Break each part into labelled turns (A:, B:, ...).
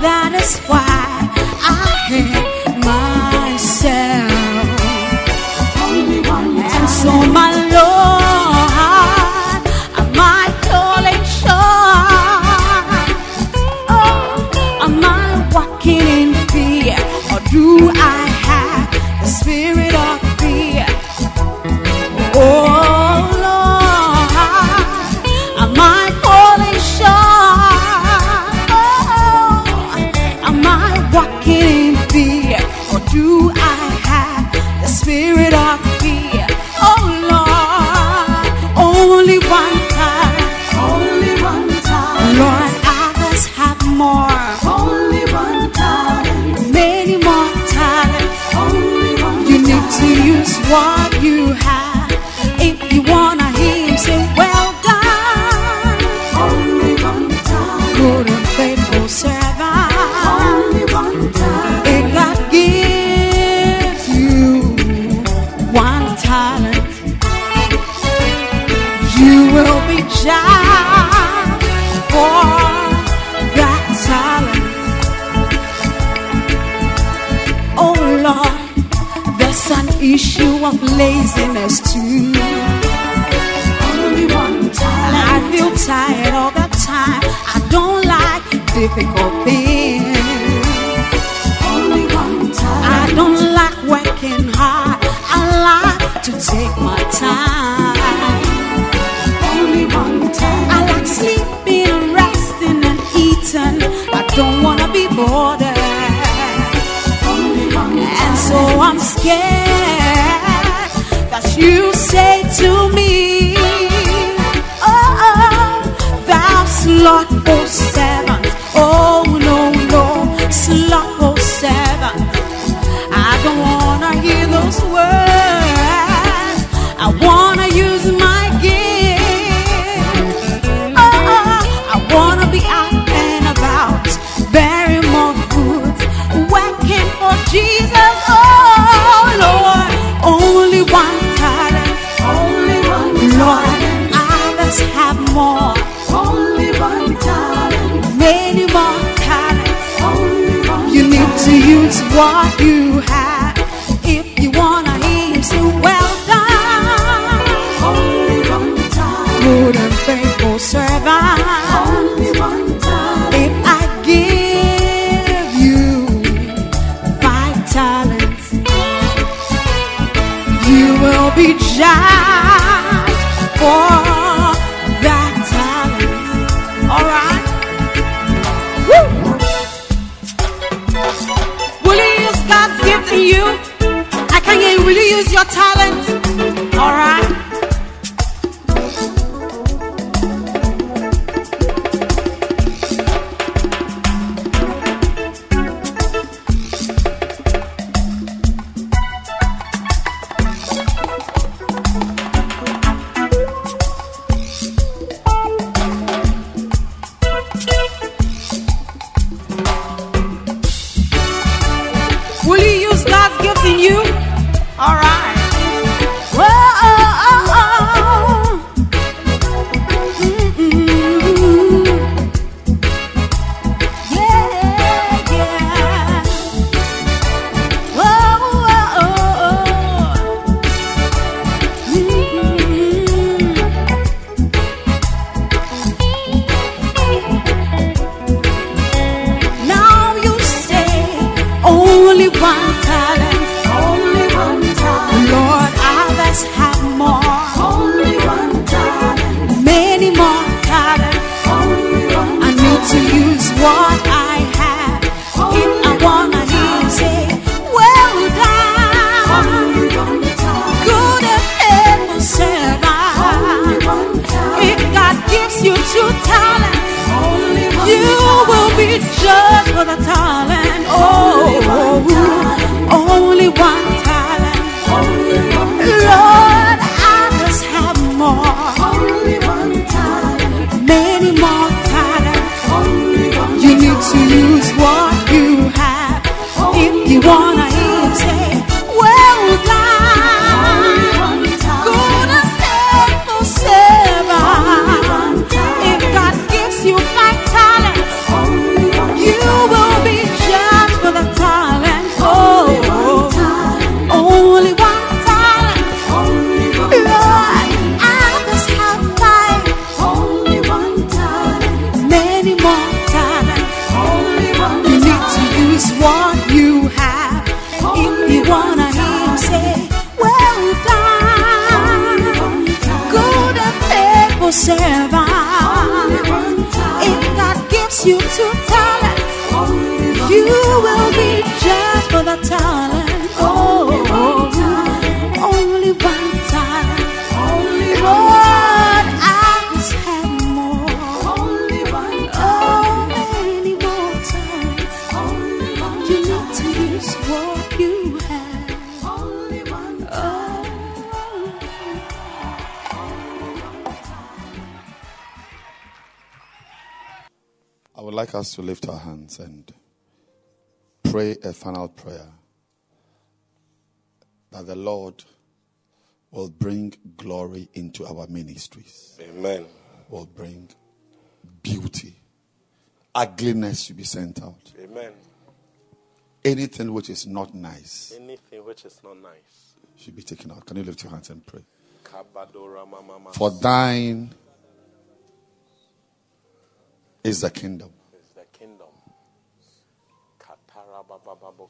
A: that is why.
B: hands and pray a final prayer that the Lord will bring glory into our ministries.
C: Amen.
B: Will bring beauty. Ugliness should be sent out.
C: Amen.
B: Anything which is not nice.
C: Anything which is not nice.
B: Should be taken out. Can you lift your hands and pray? For thine is the kingdom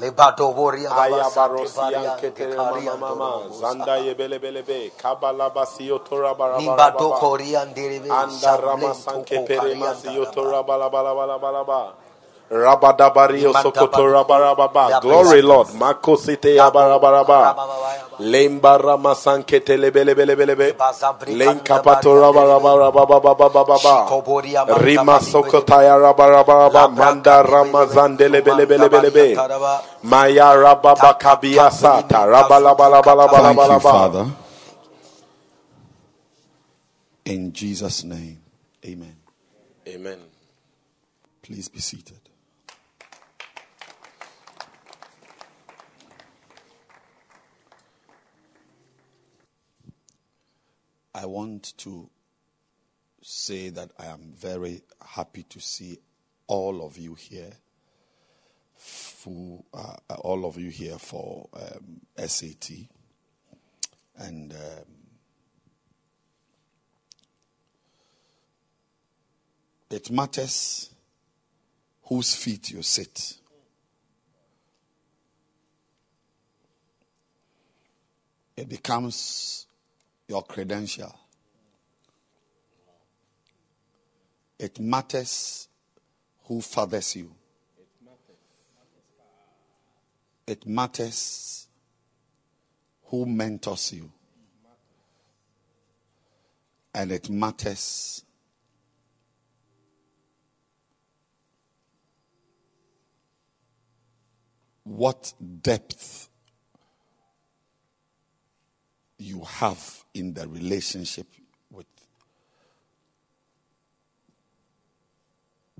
D: Lebato boria
C: Aya
D: babasante
C: barosi
D: baria
C: anketere
D: kekaria
C: mama mama.
D: ndoro
C: Zanda yebelebelebe. Kabalabasi otora
D: Nimba
C: barabarababa.
D: doko rianderebe
C: Anda rama
D: shamlen
C: sanke
D: toko
C: pere
D: karianda
C: masi yoto
D: daba.
C: raba laba laba laba laba. Rabadabario sokoto
D: baduko
C: raba raba ba. Glory. Lord. Makosite yaba raba raba.
D: Rabababaya.
C: Lemba rama sanke tele bele bele bele be.
D: Bazabri
C: Lenka
D: kanda
C: pato
D: baria
C: raba raba raba ba ba ba ba ba
D: Shikoboria
C: ba.
D: manta
C: Rima
D: bali
C: sokota ya raba raba raba. Manda
D: braka
C: rama zandele bele bele
D: Manta
C: bele
D: baria
C: be.
D: taraba.
C: Maya raba bakabia sata. Raba laba laba laba
B: Thank
C: laba
B: you,
C: laba.
B: Father. In Jesus' name, amen.
C: Amen.
B: Please be seated. I want to say that I am very happy to see all of you here. Who, uh, all of you here for um, SAT. And um, it matters whose feet you sit. It becomes your credential. It matters who fathers you. It matters who mentors you. And it matters what depth you have in the relationship with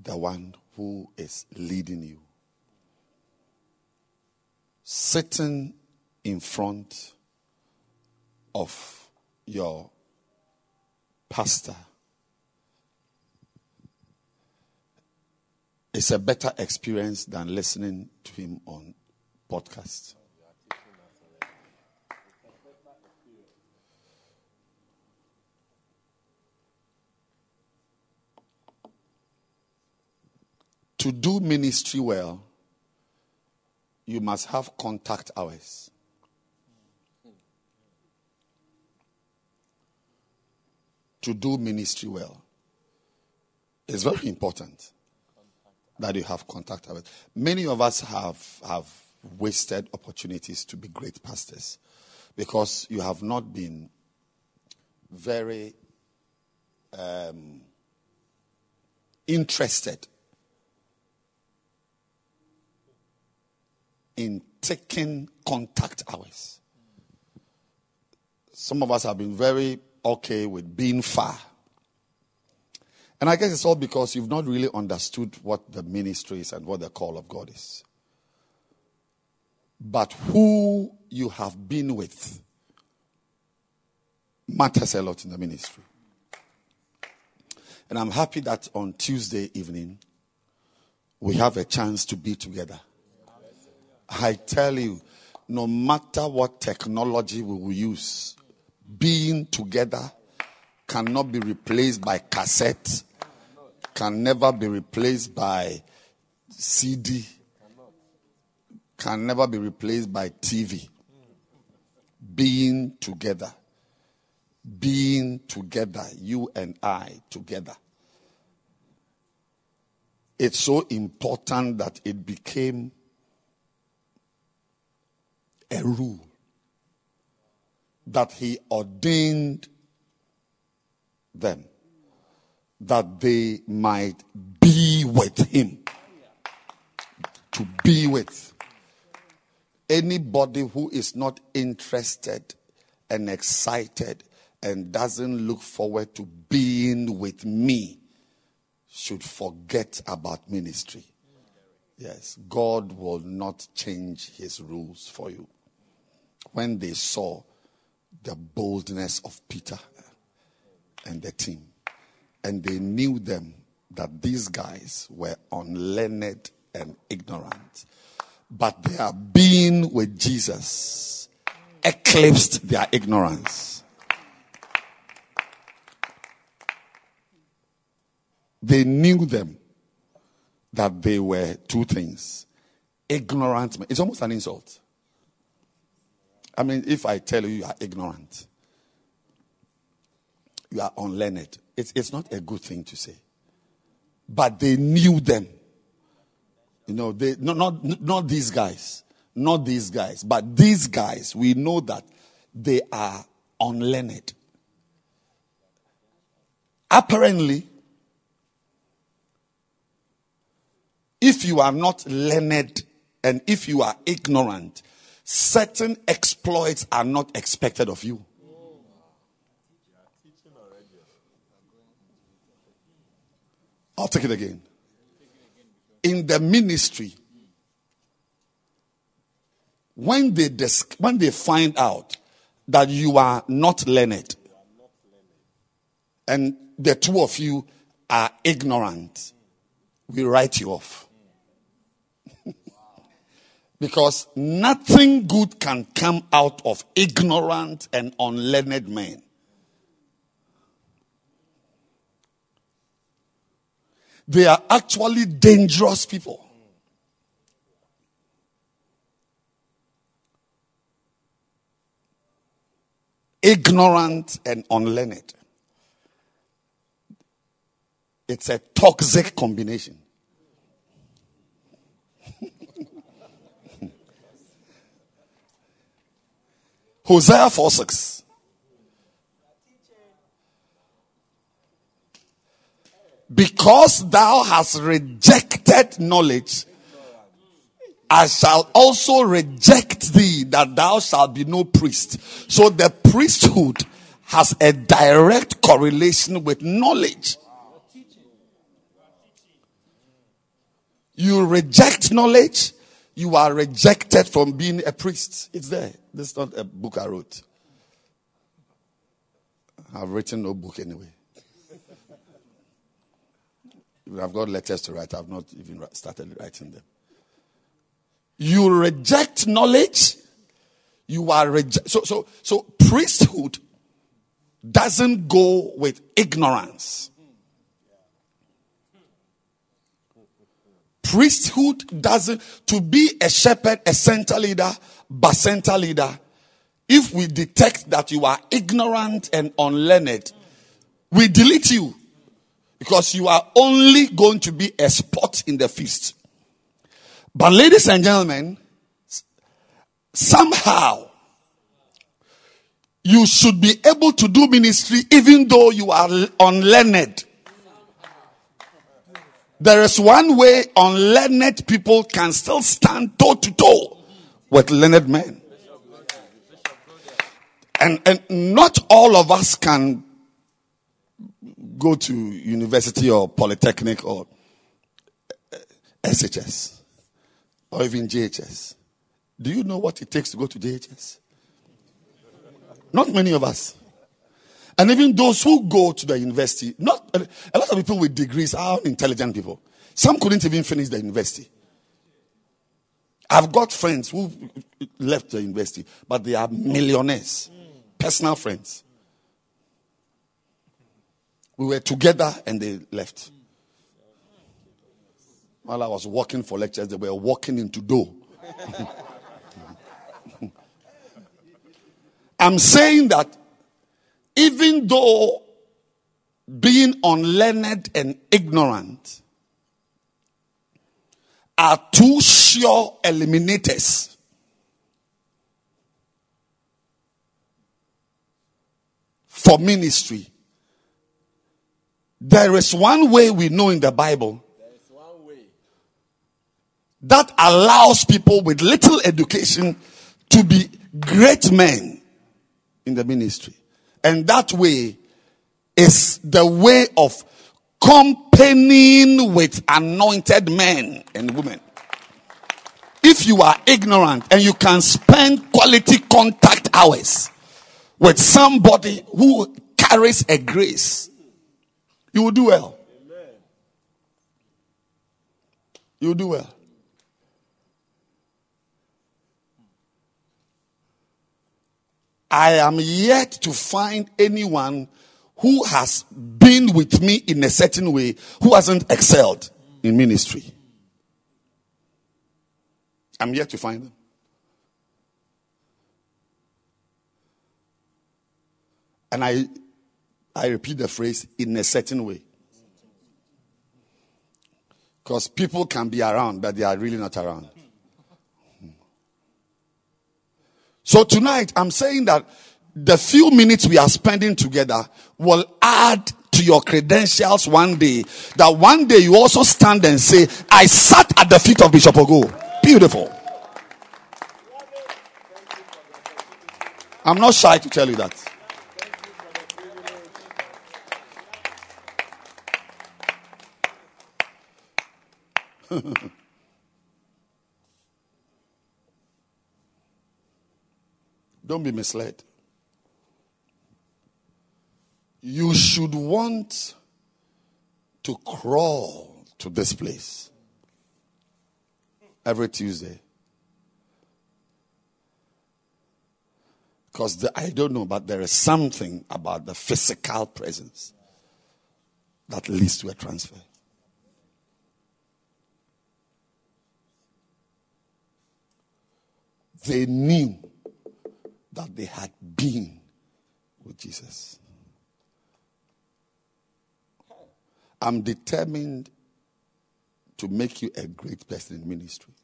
B: the one who is leading you. Sitting in front of your pastor is a better experience than listening to him on podcast. To do ministry well, you must have contact hours. To do ministry well, it's very important that you have contact hours. Many of us have, have wasted opportunities to be great pastors because you have not been very um, interested in taking contact hours. Some of us have been very okay with being far. And I guess it's all because you've not really understood what the ministry is and what the call of God is. But who you have been with matters a lot in the ministry. And I'm happy that on Tuesday evening, we have a chance to be together. I tell you, no matter what technology we will use, being together cannot be replaced by cassette, can never be replaced by CD, can never be replaced by TV. Being together. Being together, you and I together. It's so important that it became a rule that he ordained them that they might be with him. To be with. Anybody who is not interested and excited and doesn't look forward to being with me should forget about ministry. Yes, God will not change his rules for you. When they saw the boldness of Peter and the team, and they knew them that these guys were unlearned and ignorant. But their being with Jesus eclipsed their ignorance. They knew them that they were two things ignorant. It's almost an insult. I mean, if I tell you you are ignorant, you are unlearned, it's, it's not a good thing to say. But they knew them. You know, they no, not not these guys, not these guys, but these guys. We know that they are unlearned. Apparently, if you are not learned and if you are ignorant, certain exploits are not expected of you. I'll take it again. In the ministry, when they when they find out that you are not learned, and the two of you are ignorant, we write you off. Because nothing good can come out of ignorant and unlearned men. They are actually dangerous people. Ignorant and unlearned. It's a toxic combination. Hosea 4 6. Because thou hast rejected knowledge, I shall also reject thee that thou shalt be no priest. So the priesthood has a direct correlation with knowledge. You reject knowledge, you are rejected from being a priest. It's there. This is not a book I wrote. I've written no book anyway. I've got letters to write. I've not even started writing them. You reject knowledge. You are reject. So, so, so priesthood doesn't go with ignorance. Priesthood doesn't, to be a shepherd, a center leader, but center leader, if we detect that you are ignorant and unlearned, we delete you because you are only going to be a spot in the feast. But, ladies and gentlemen, somehow you should be able to do ministry even though you are unlearned. There is one way unlearned people can still stand toe to toe with learned men. And, and not all of us can go to university or polytechnic or eh, SHS or even JHS. Do you know what it takes to go to JHS? Not many of us. And even those who go to the university, not a lot of people with degrees are intelligent people. Some couldn't even finish the university. I've got friends who left the university, but they are millionaires, personal friends. We were together and they left. While I was walking for lectures, they were walking into door. I'm saying that even though being unlearned and ignorant are two sure eliminators for ministry, there is one way we know in the Bible that allows people with little education to be great men in the ministry. And that way is the way of companying with anointed men and women. If you are ignorant and you can spend quality contact hours with somebody who carries a grace, you will do well. You will do well. I am yet to find anyone who has been with me in a certain way who hasn't excelled in ministry. I'm yet to find them. And I, I repeat the phrase in a certain way. Because people can be around, but they are really not around. So tonight, I'm saying that the few minutes we are spending together will add to your credentials one day. That one day you also stand and say, I sat at the feet of Bishop Ogo. Beautiful. I'm not shy to tell you that. Don't be misled. You should want to crawl to this place every Tuesday. Because I don't know, but there is something about the physical presence that leads to a transfer. They knew that they had been with Jesus. I'm determined to make you a great person in ministry.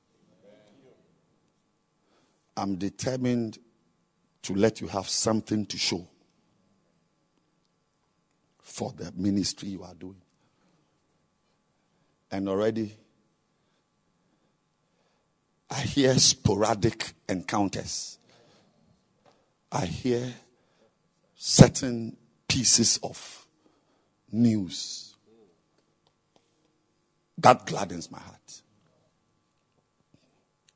B: I'm determined to let you have something to show for the ministry you are doing. And already, I hear sporadic encounters. I hear certain pieces of news that gladdens my heart.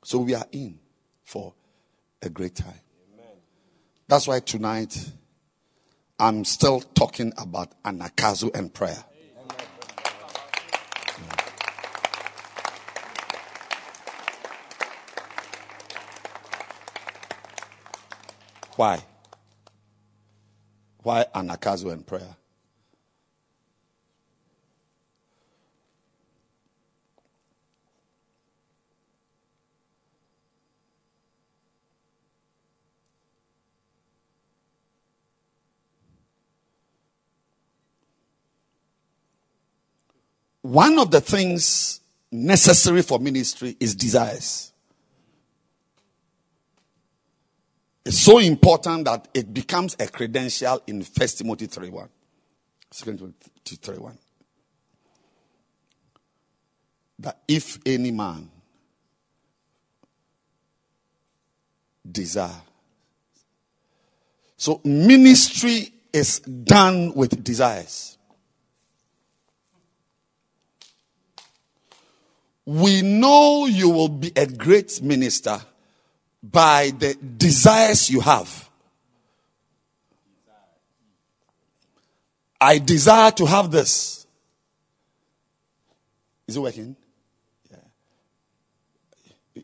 B: So we are in for a great time. That's why tonight I'm still talking about anagkazo and prayer. Why? Why anagkazo and prayer? One of the things necessary for ministry is desires. It's so important that it becomes a credential in 1 Timothy 3 1. 2 Timothy 3 1. That if any man desire. So ministry is done with desires. We know you will be a great minister by the desires you have. I desire to have this. Is it working? Yeah.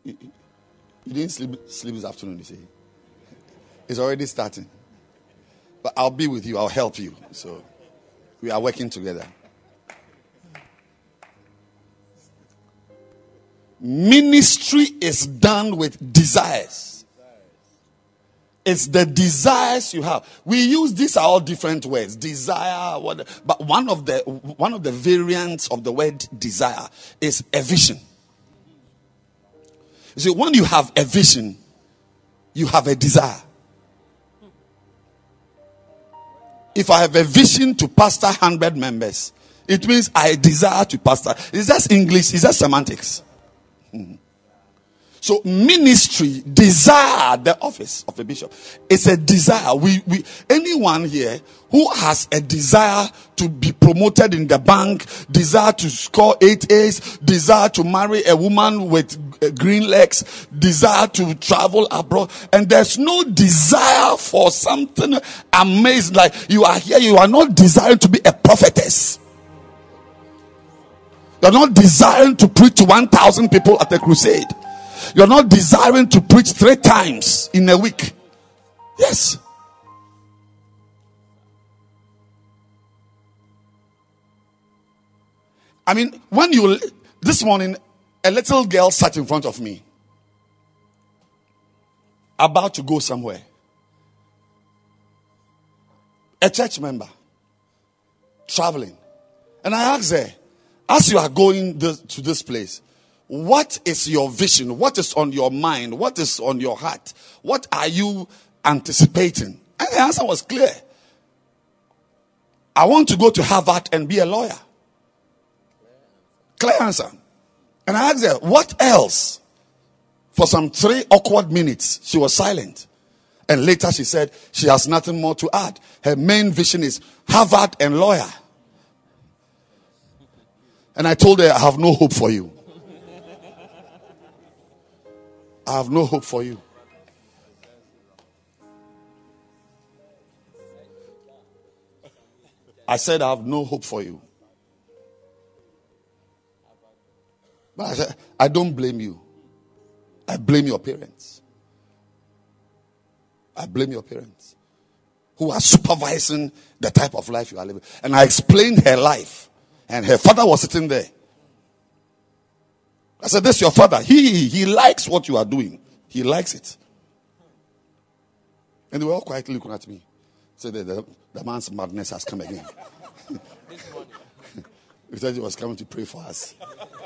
B: You, didn't sleep, sleep this afternoon, you see. It's already starting. But I'll be with you, I'll help you. So we are working together. Ministry is done with desires. It's the desires you have. We use these are all different words. Desire, what, but one of the one of the variants of the word desire is a vision. You see, when you have a vision, you have a desire. If I have a vision to pastor 100 members, it means I desire to pastor. Is that English? Is that semantics? So ministry, desire the office of a bishop. It's a desire. We, we, anyone here who has a desire to be promoted in the bank, desire to score eight A's, desire to marry a woman with uh, green legs, desire to travel abroad, and there's no desire for something amazing. Like you are here, you are not desiring to be a prophetess. You're not desiring to preach to 1,000 people at a crusade. You're not desiring to preach three times in a week. Yes. I mean, when you, this morning, a little girl sat in front of me, about to go somewhere. A church member, traveling. And I asked her, as you are going this, to this place, what is your vision? What is on your mind? What is on your heart? What are you anticipating? And the answer was clear. I want to go to Harvard and be a lawyer. Clear answer. And I asked her, what else? For some three awkward minutes, she was silent. And later she said she has nothing more to add. Her main vision is Harvard and lawyer. And I told her, I have no hope for you. I have no hope for you. I said, I have no hope for you. But I said, I don't blame you. I blame your parents. I blame your parents who are supervising the type of life you are living. And I explained her life, and her father was sitting there. I said, This is your father. He, he likes what you are doing, he likes it. And they were all quietly looking at me. Said the, the, the man's madness has come again. he said he was coming to pray for us.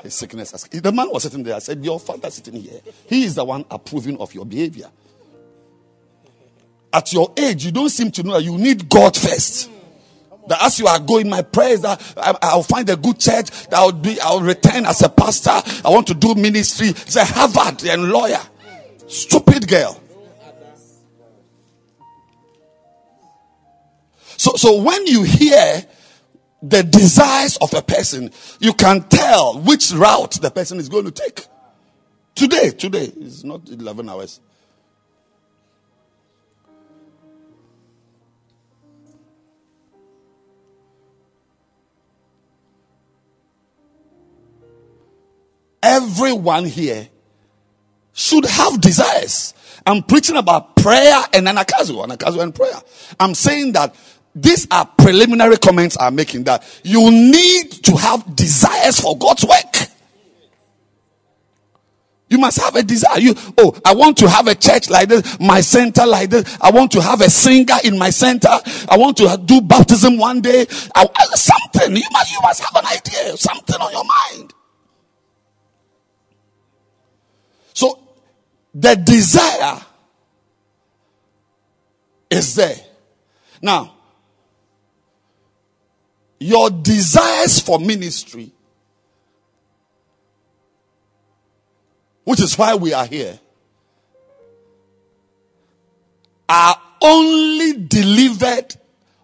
B: His sickness has The man was sitting there. I said, Your father sitting here. He is the one approving of your behavior. At your age, you don't seem to know that you need God first. That as you are going, my prayers is that I, will find a good church that I'll be, I'll return as a pastor. I want to do ministry. It's a Harvard and lawyer. Stupid girl. So, so when you hear the desires of a person, you can tell which route the person is going to take. Today, today, it's not 11 hours. Everyone here should have desires. I'm preaching about prayer and anakazu, anagkazo and prayer. I'm saying that these are preliminary comments I'm making that you need to have desires for God's work. You must have a desire. You, oh, I want to have a church like this, my center like this. I want to have a singer in my center. I want to do baptism one day. I, something. You must, you must have an idea, something on your mind. The desire is there. Now, your desires for ministry, which is why we are here, are only delivered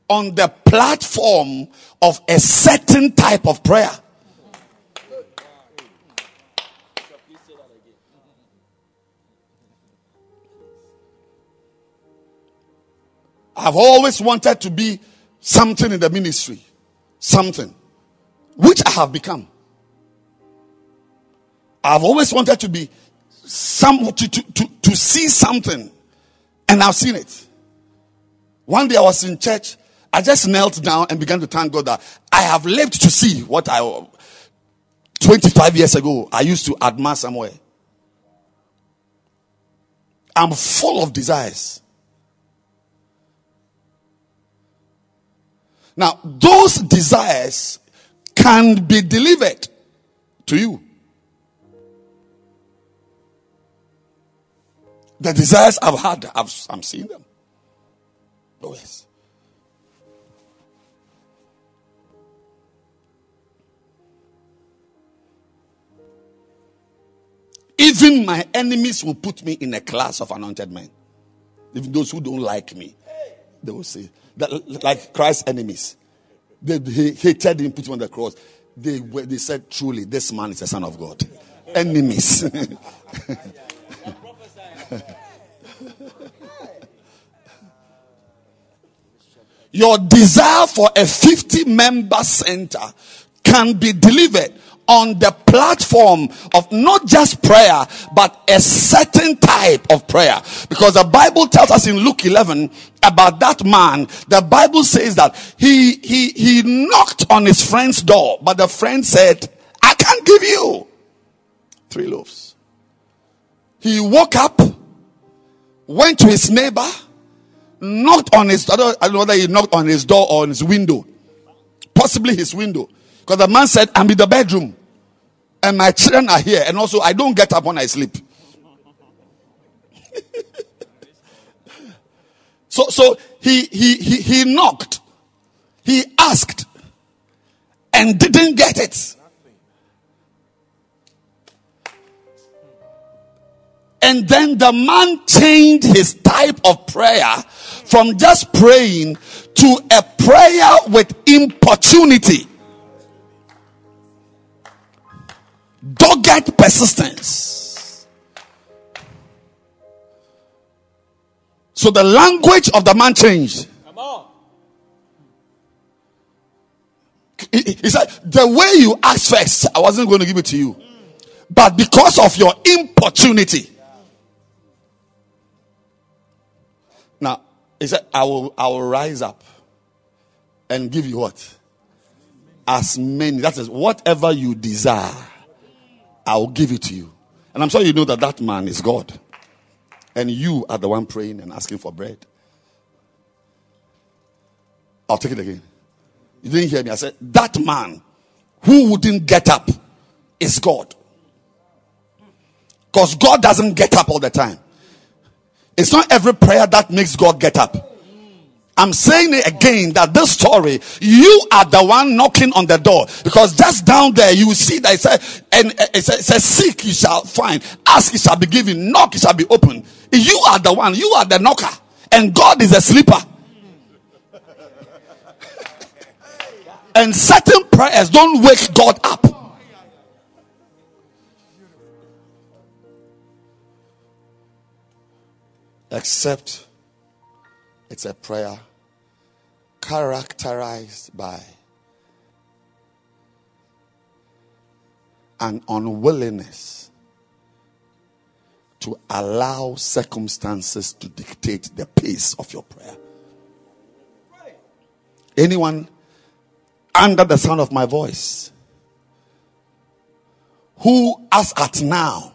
B: on the platform of a certain type of prayer. I've always wanted to be something in the ministry something, which I have become. I've always wanted to be some to, to, to, to see something, and I've seen it. One day I was in church, I just knelt down and began to thank God that I have lived to see what I 25 years ago I used to admire somewhere. I'm full of desires. Now, those desires can be delivered to you. The desires I've had, I've, I'm seeing them. Oh, yes. Even my enemies will put me in a class of anointed men. Even those who don't like me, they will say, that, like Christ's enemies. They, they hated him, put him on the cross. They, they said, truly, this man is a son of God. Enemies. Your desire for a 50 member center can be delivered on the platform of not just prayer, but a certain type of prayer. Because the Bible tells us in Luke 11 about that man. The Bible says that he, he, he knocked on his friend's door, but the friend said, I can't give you three loaves. He woke up, went to his neighbor, knocked on his, I don't, know whether he knocked on his door or on his window. Possibly his window. Because the man said, I'm in the bedroom. And my children are here. And also, I don't get up when I sleep. so, so he, he, he, he knocked. He asked. And didn't get it. And then the man changed his type of prayer from just praying to a prayer with importunity. Dogged persistence. So the language of the man changed.
C: Come on.
B: He, he said, The way you asked first, I wasn't going to give it to you. But because of your importunity. Now, he said, I will, I will rise up and give you what? As many. That is, whatever you desire, I will give it to you. And I'm sure you know that that man is God. And you are the one praying and asking for bread. I'll take it again. You didn't hear me. I said, that man who wouldn't get up is God. Because God doesn't get up all the time. It's not every prayer that makes God get up. I'm saying it again that this story, you are the one knocking on the door because just down there you see that it says, and eh, it says, it says, seek you shall find, ask you shall be given, knock you shall be open. You are the one, you are the knocker, and God is a sleeper. and certain prayers don't wake God up. Except it's a prayer characterized by an unwillingness to allow circumstances to dictate the pace of your prayer. Anyone under the sound of my voice who, as at now,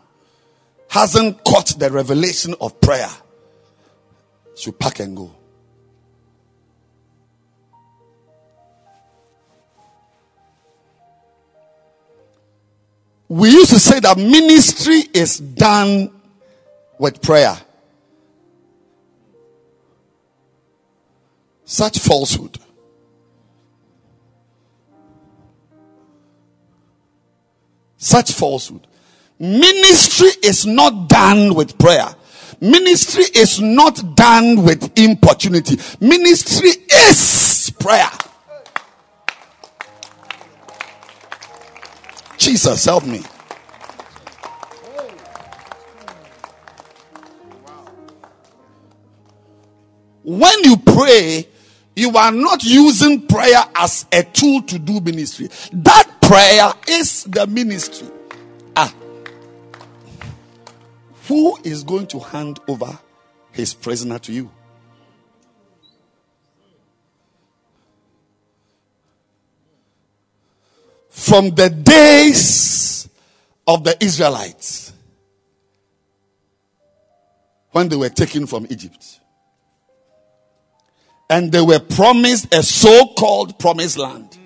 B: hasn't caught the revelation of prayer should pack and go. We used to say that ministry is done with prayer. Such falsehood. Such falsehood. Ministry is not done with prayer. Ministry is not done with importunity. Ministry is prayer. Jesus, help me. When you pray, you are not using prayer as a tool to do ministry. That prayer is the ministry. Ah. Who is going to hand over his prisoner to you? From the days of the Israelites, when they were taken from Egypt, and they were promised a so called promised land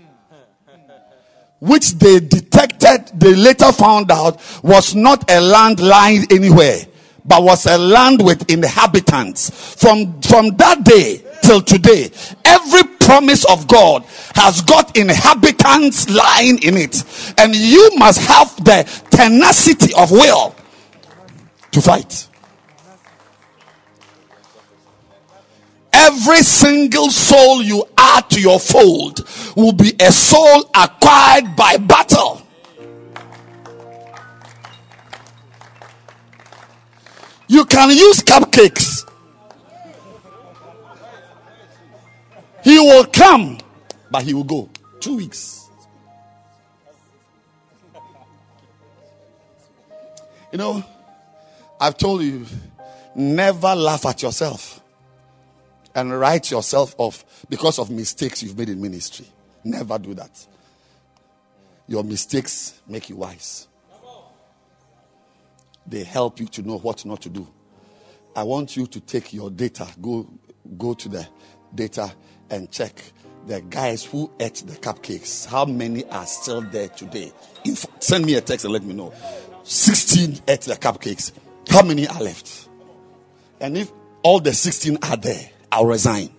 B: which they detected, they later found out was not a land lying anywhere, but was a land with inhabitants. From, from that day till today, every promise of God has got inhabitants lying in it. And you must have the tenacity of will to fight. Every single soul you add to your fold will be a soul acquired by battle. You can use cupcakes. He will come, but he will go. Two weeks. You know, I've told you, never laugh at yourself and write yourself off because of mistakes you've made in ministry. Never do that. Your mistakes make you wise. They help you to know what not to do. I want you to take your data, go go to the data and check the guys who ate the cupcakes. How many are still there today? Send me a text and let me know. 16 ate the cupcakes. How many are left? And if all the 16 are there, I'll resign.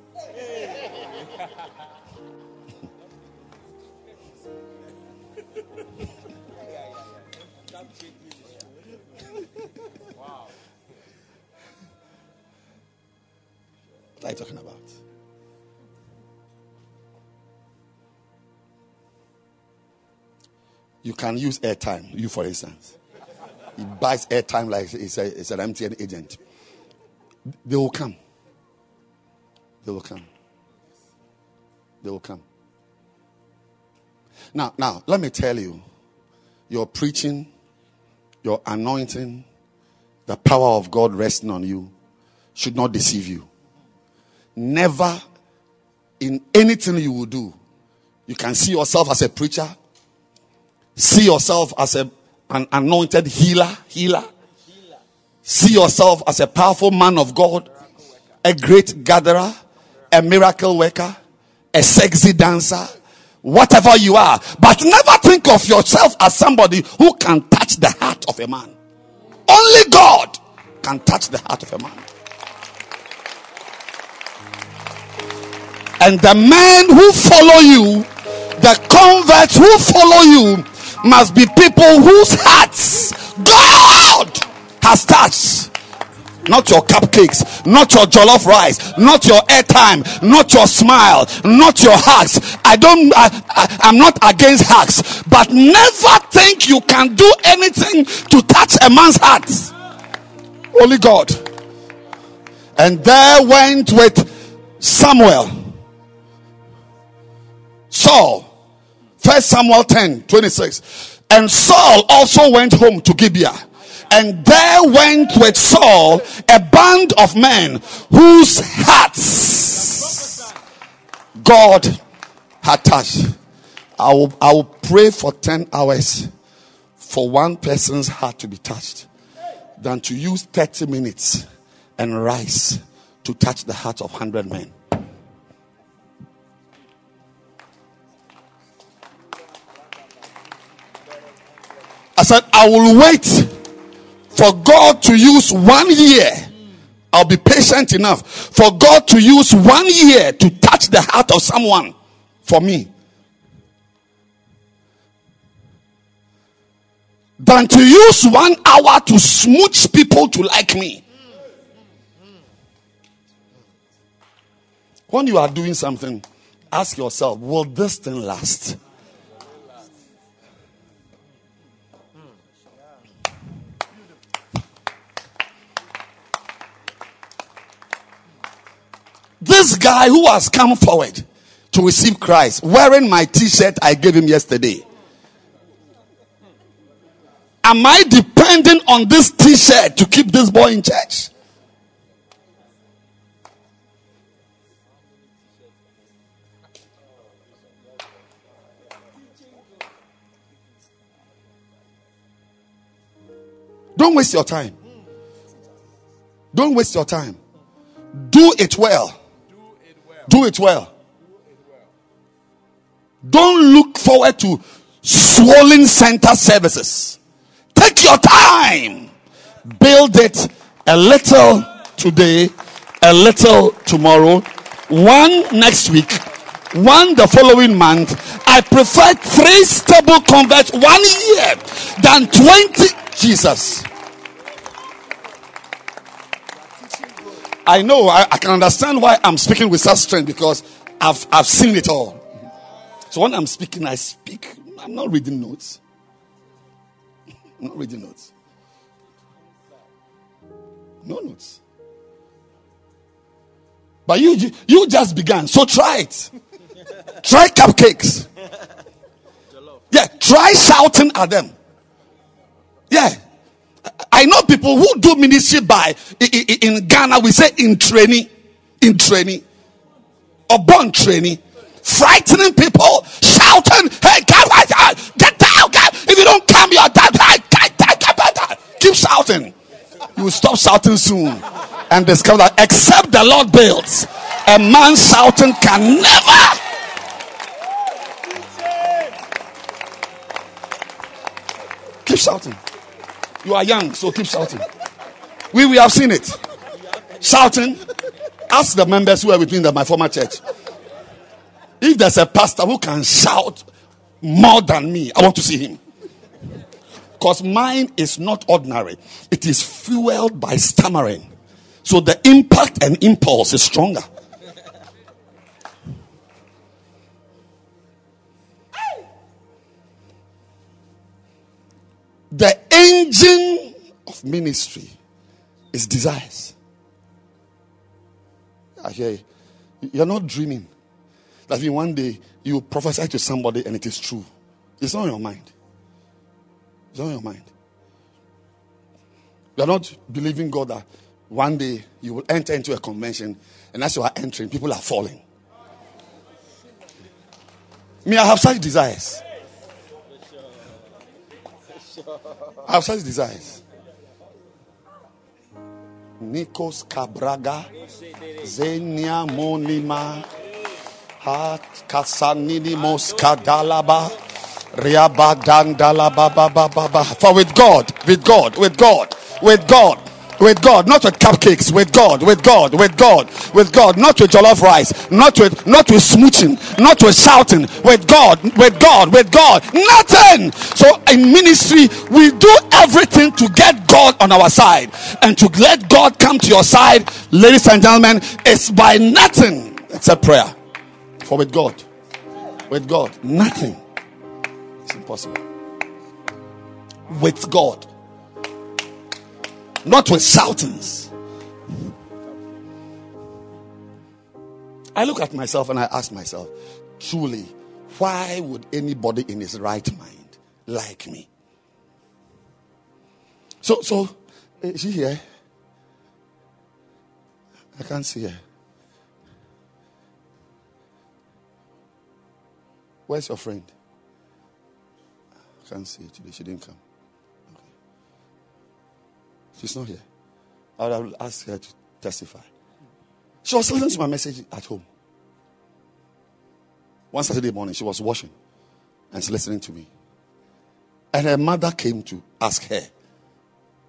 B: You talking about? You can use airtime, you for instance. He buys airtime like it's, a, it's an MTN agent. They will come. They will come. They will come. Now, now, let me tell you, your preaching, your anointing, the power of God resting on you should not deceive you. Never in anything you will do, you can see yourself as a preacher, see yourself as a, an anointed healer, healer. See yourself as a powerful man of God, a great gatherer, a miracle worker, a sexy dancer, whatever you are. But never think of yourself as somebody who can touch the heart of a man. Only God can touch the heart of a man. And the men who follow you, the converts who follow you, must be people whose hearts God has touched. Not your cupcakes, not your jollof rice, not your airtime, not your smile, not your hugs. I don't, I, I, I'm not against hugs, but never think you can do anything to touch a man's heart. Only God. And there went with Samuel, Saul, First Samuel 10 26. And Saul also went home to Gibeah. And there went with Saul a band of men whose hearts God had touched. I will, I will pray for 10 hours for one person's heart to be touched than to use 30 minutes and rise to touch the heart of 100 men. I said, I will wait for God to use one year. I'll be patient enough for God to use one year to touch the heart of someone for me. Than to use one hour to smooch people to like me. When you are doing something, ask yourself, will this thing last? This guy who has come forward to receive Christ, wearing my t shirt I gave him yesterday. Am I depending on this t shirt to keep this boy in church? Don't waste your time. Don't waste your time. Do it well. Do it well. Don't look forward to swollen center services. Take your time. Build it a little today, a little tomorrow, one next week, one the following month. I prefer three stable converts one year than 20. Jesus. I know, I, I, can understand why I'm speaking with such strength because I've, I've seen it all. So when I'm speaking, I speak. I'm not reading notes. I'm not reading notes. No notes. But you, you just began. So try it. try cupcakes. Yeah, try shouting at them. Yeah. I know people who do ministry by in Ghana. We say in training, in training, or born training, frightening people, shouting, "Hey, get out! Uh, get down! Get! If you don't come, you're dead! Hey, get, get, get, get, get." Keep shouting. You will stop shouting soon and discover that except the Lord builds, a man shouting can never. Keep shouting. You are young, so keep shouting. We we have seen it. Shouting. Ask the members who are me in my former church. If there's a pastor who can shout more than me, I want to see him. Because mine is not ordinary, it is fueled by stammering. So the impact and impulse is stronger. The engine of ministry is desires. I hear you. You're not dreaming that in one day you prophesy to somebody and it is true. It's not in your mind. It's not in your mind. You're not believing God that one day you will enter into a convention and as you are entering, people are falling. Me, I have such desires. I have such desires. Nikos Cabraga, Zenia Monima, Hat Kasanini Moskadalaba, Baba. For with God, with God, with God, with God. With God, not with cupcakes. With God, with God, with God, with God, not with jollof rice, not with not with smooching, not with shouting. With God, with God, with God, nothing. So in ministry, we do everything to get God on our side and to let God come to your side, ladies and gentlemen. It's by nothing except prayer. For with God, with God, nothing. It's impossible. With God not with shoutings. I look at myself and I ask myself, truly, why would anybody in his right mind like me? So, so, eh, is she here? I can't see her. Where's your friend? I can't see her today. She didn't come. She's not here. I have asked her to testify. She was listening to my message at home. One Saturday morning, she was washing and she's listening to me. And her mother came to ask her.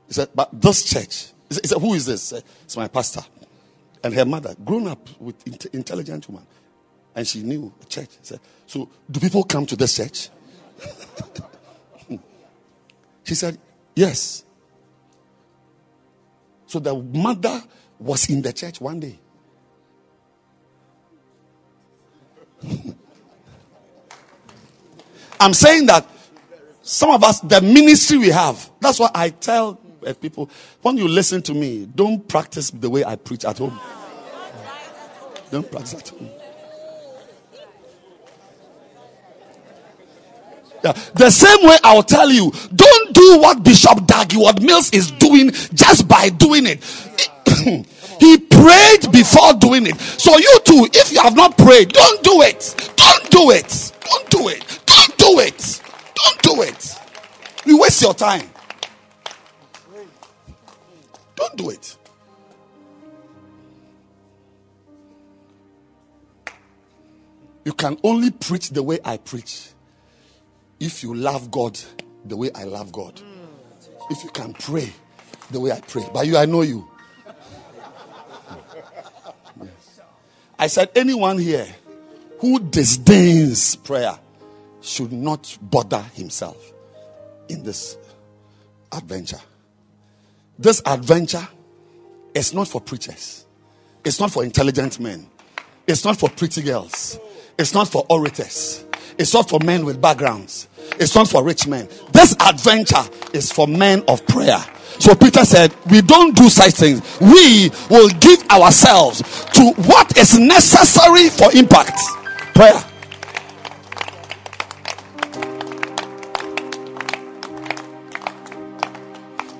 B: He said, But this church, he said, Who is this? It's my pastor. And her mother, grown up with intelligent woman, and she knew the church. Said, So, do people come to this church? she said, Yes. So the mother was in the church one day. I'm saying that some of us, the ministry we have, that's why I tell uh, people when you listen to me, don't practice the way I preach at home. Don't practice at home. Yeah. The same way I'll tell you, don't do what Bishop Dag Heward-Mills is doing just by doing it. he prayed before doing it. So you too, if you have not prayed, don't do it. Don't do it. Don't do it. Don't do it. Don't do it. You waste your time. Don't do it. You can only preach the way I preach if you love God the way I love God. If you can pray the way I pray. But you, I know you. Yes. I said, anyone here who disdains prayer should not bother himself in this adventure. This adventure is not for preachers, it's not for intelligent men, it's not for pretty girls, it's not for orators, it's not for men with backgrounds, it's not for rich men. This adventure is for men of prayer. So Peter said, We don't do such things. We will give ourselves to what is necessary for impact prayer.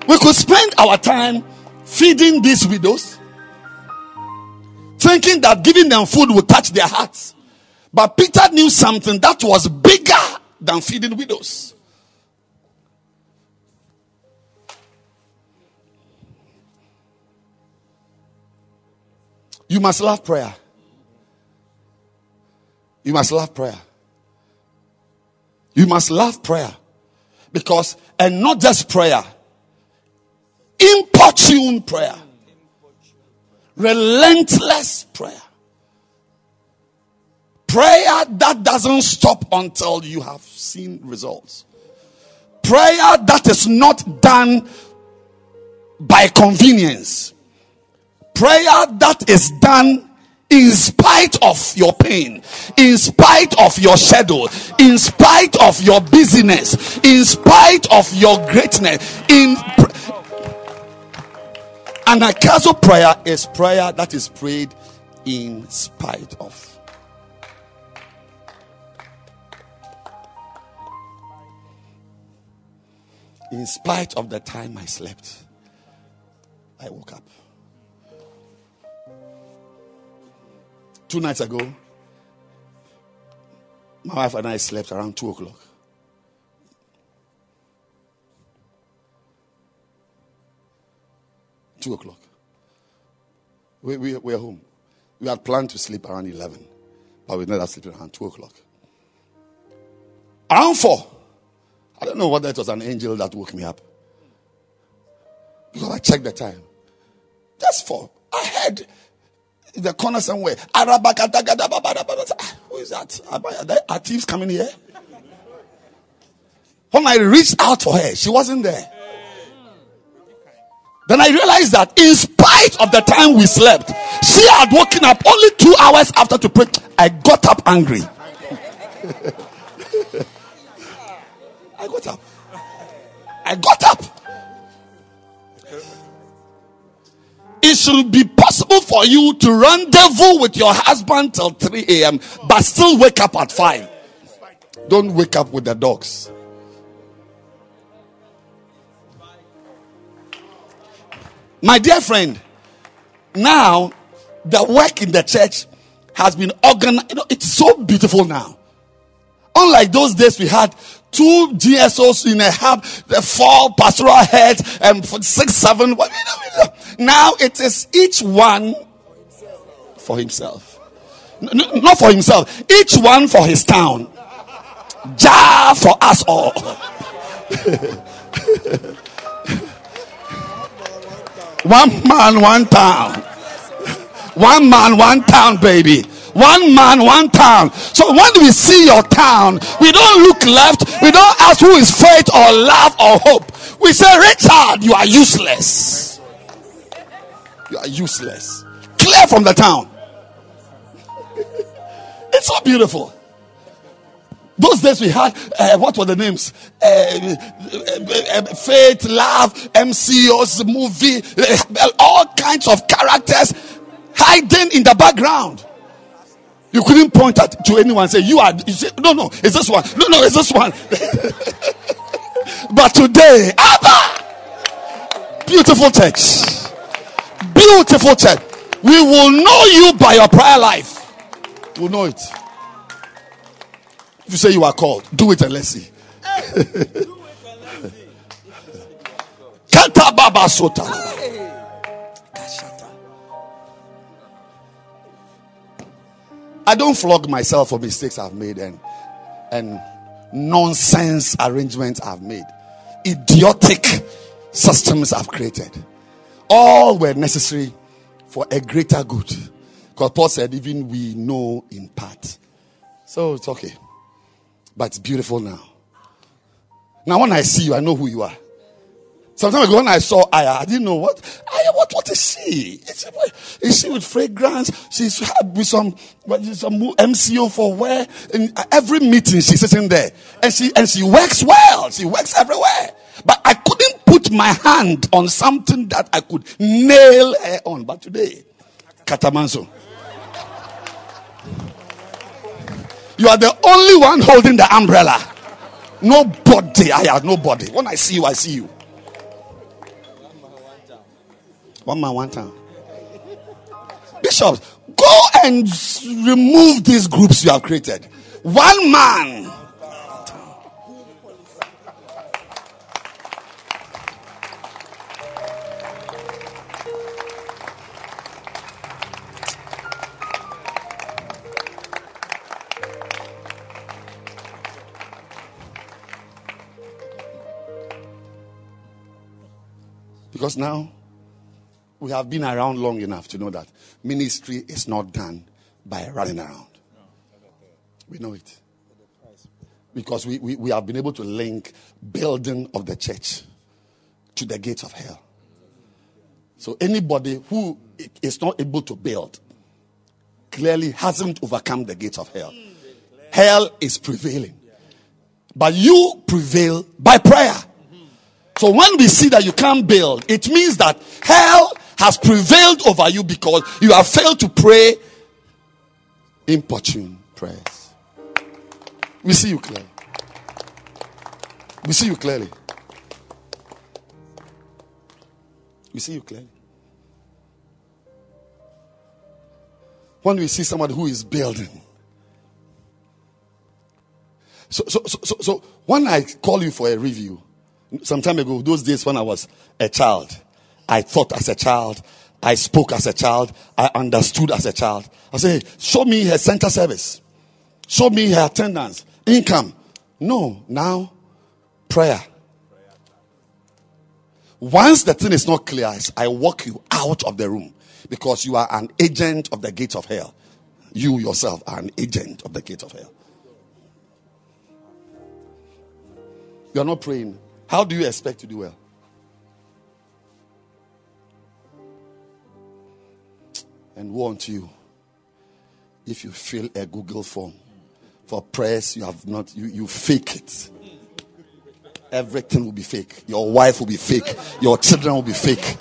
B: We could spend our time feeding these widows, thinking that giving them food would touch their hearts. But Peter knew something that was bigger than feeding widows. You must love prayer. You must love prayer. You must love prayer. Because, and not just prayer, importune prayer, relentless prayer. Prayer that doesn't stop until you have seen results. Prayer that is not done by convenience. Prayer that is done in spite of your pain, in spite of your shadow, in spite of your busyness, in spite of your greatness. In pr- anagkazo prayer is prayer that is prayed in spite of. In spite of the time I slept, I woke up. Two nights ago, my wife and I slept around two o'clock. Two o'clock. We, we, we are home. We had planned to sleep around 11, but we ended up sleeping around 2 o'clock. Around 4, I don't know whether it was an angel that woke me up. Because I checked the time. Just 4. I heard in the corner somewhere. Ah, who is that? Are thieves coming here? When I reached out for her, she wasn't there. Then I realized that in spite of the time we slept, she had woken up only two hours after to pray. I got up angry. I got up. I got up. It should be possible for you to rendezvous with your husband till 3 a.m., but still wake up at 5. Don't wake up with the dogs. My dear friend, now the work in the church has been organized. You know, it's so beautiful now. Unlike those days, we had two GSOs in a hub, the four pastoral heads, and six, seven. Now it is each one for himself. Not for himself, each one for his town. Jar for us all. One man, one town. One man, one town, baby. One man, one town. So when we see your town, we don't look left. We don't ask who is faith or love or hope. We say, Richard, you are useless. You are useless. Clear from the town. It's so beautiful. Those days we had uh, what were the names? Uh, uh, uh, Faith, Love, MCOs, movie, uh, all kinds of characters hiding in the background. You couldn't point at to anyone say you are. You say no, no, it's this one. No, no, it's this one. but today, Abba, beautiful church, beautiful church. We will know you by your prayer life. We'll know it. If you say you are called, do it and let's see. Kata baba sota. Kashata. I don't flog myself for mistakes I've made and and nonsense arrangements I've made. Idiotic systems I've created. All were necessary for a greater good. Because Paul said, even we know in part. So it's okay. But it's beautiful now. Now, when I see you, I know who you are. Sometimes when I saw Aya, I didn't know what. Aya, what, what is she? Is she, is she with fragrance? She's with some, some MCO for where? In every meeting, she's sitting there, and she and she works well. She works everywhere. But I couldn't put my hand on something that I could nail her on. But today, Katamanso. You are the only one holding the umbrella. Nobody. I have nobody. When I see you, I see you. One man, one time. Bishops, go and remove these groups you have created. One man. Because now we have been around long enough to know that ministry is not done by running around. We know it. Because we, we, we have been able to link building of the church to the gates of hell. So anybody who is not able to build clearly hasn't overcome the gates of hell. Hell is prevailing. But you prevail by prayer. So when we see that you can't build, it means that hell has prevailed over you because you have failed to pray importune prayers. We see you clearly. We see you clearly. We see you clearly. When we see somebody who is building, so, so, so, so, so when I call you for a review, some time ago, those days when I was a child, I thought as a child, I spoke as a child, I understood as a child. I say, show me her center service, show me her attendance, income. No, now prayer. Once the thing is not clear, I walk you out of the room because you are an agent of the gates of hell. You yourself are an agent of the gates of hell. You are not praying. How do you expect to do well? And unto you if you fill a Google form for prayers you have not, you, you fake it. Everything will be fake. Your wife will be fake. Your children will be fake.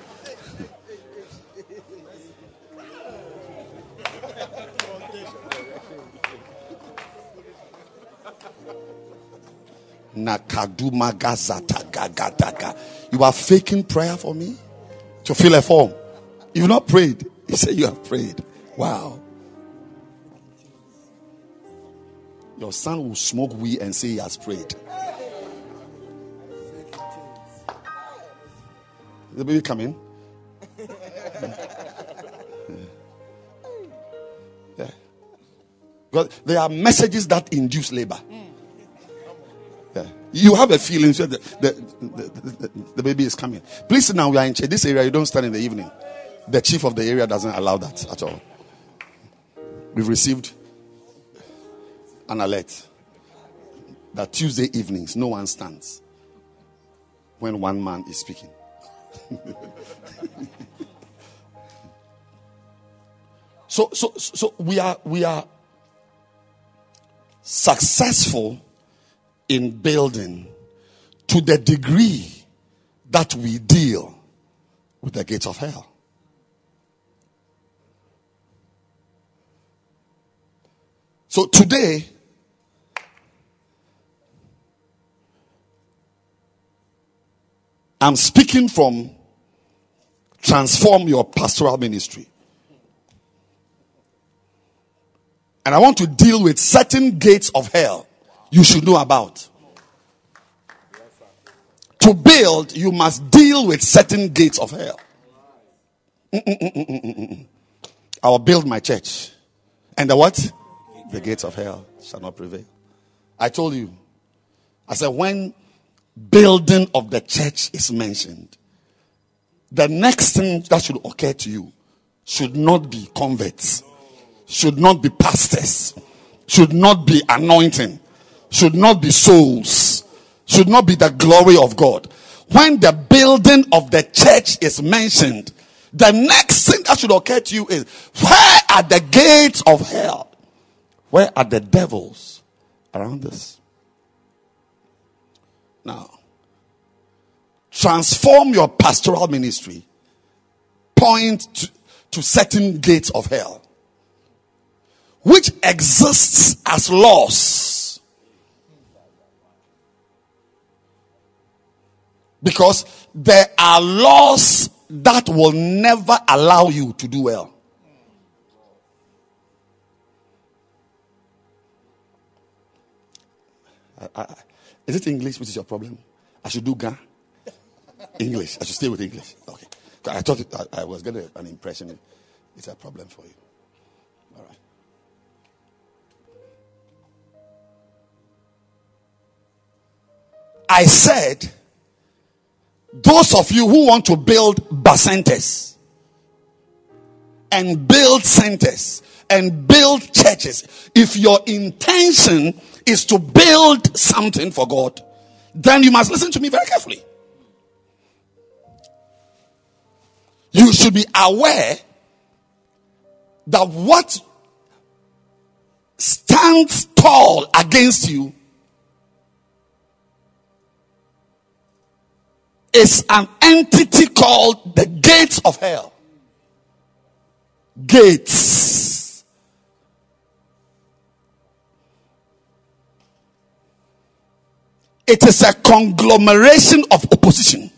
B: You are faking prayer for me to fill a form. You've not prayed. You said, you have prayed. Wow. Your son will smoke weed and say he has prayed. The baby coming. Yeah. Because there are messages that induce labor. Yeah. You have a feeling so the, the, the, the, the baby is coming. Please now. We are in church. This area, you don't stand in the evening. The chief of the area doesn't allow that at all. We've received an alert that Tuesday evenings no one stands when one man is speaking. so, so, so we are we are successful in building to the degree that we deal with the gates of hell. So today, I'm speaking from transform your pastoral ministry. And I want to deal with certain gates of hell you should know about. To build, you must deal with certain gates of hell. I will build my church. And the what? The gates of hell shall not prevail. I told you. I said, when building of the church is mentioned, the next thing that should occur to you should not be converts, should not be pastors, should not be anointing, should not be souls, should not be the glory of God. When the building of the church is mentioned, the next thing that should occur to you is where are the gates of hell? Where are the devils around this? Now, transform your pastoral ministry, point to, to certain gates of hell, which exists as laws. Because there are laws that will never allow you to do well. I- is it English which is your problem? I should do Ga? English. I should stay with English. Okay. I thought it, I, I was getting an impression it's a problem for you. All right. I said, those of you who want to build bacentas and build centers and build churches, if your intention is to build something for God, then you must listen to me very carefully. You should be aware that what stands tall against you is an entity called the gates of hell. Gates. It is a conglomeration of opposition.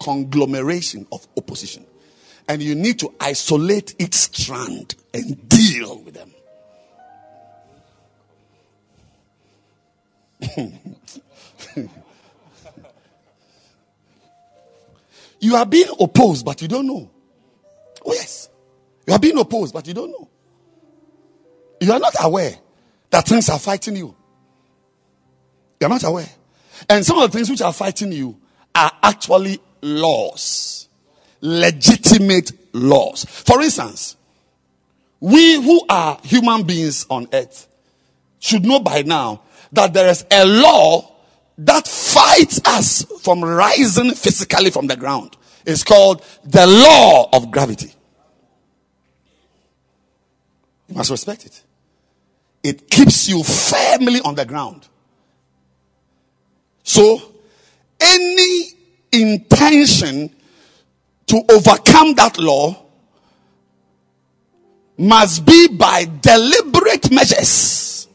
B: Conglomeration of opposition. And you need to isolate each strand and deal with them. You are being opposed, but you don't know. Oh, yes. You are being opposed, but you don't know. You are not aware that things are fighting you. You are not aware. And some of the things which are fighting you are actually laws, legitimate laws. For instance, we who are human beings on earth should know by now that there is a law that fights us from rising physically from the ground. It's called the law of gravity. You must respect it. It keeps you firmly on the ground. So, any intention to overcome that law must be by deliberate measures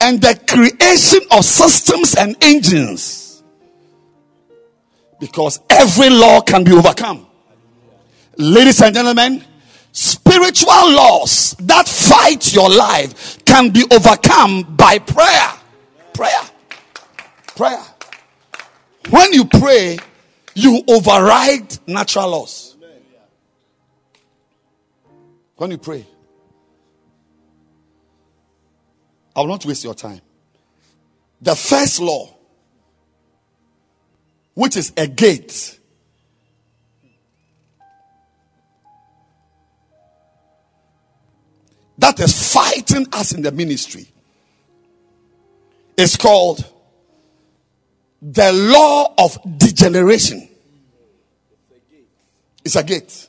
B: and the creation of systems and engines because every law can be overcome. Ladies and gentlemen, spiritual laws that fight your life can be overcome by prayer. Prayer. Prayer. When you pray, you override natural laws. When you pray, I will not waste your time. The first law, which is a gate, that is fighting us in the ministry, is called the law of degeneration. It's a gate.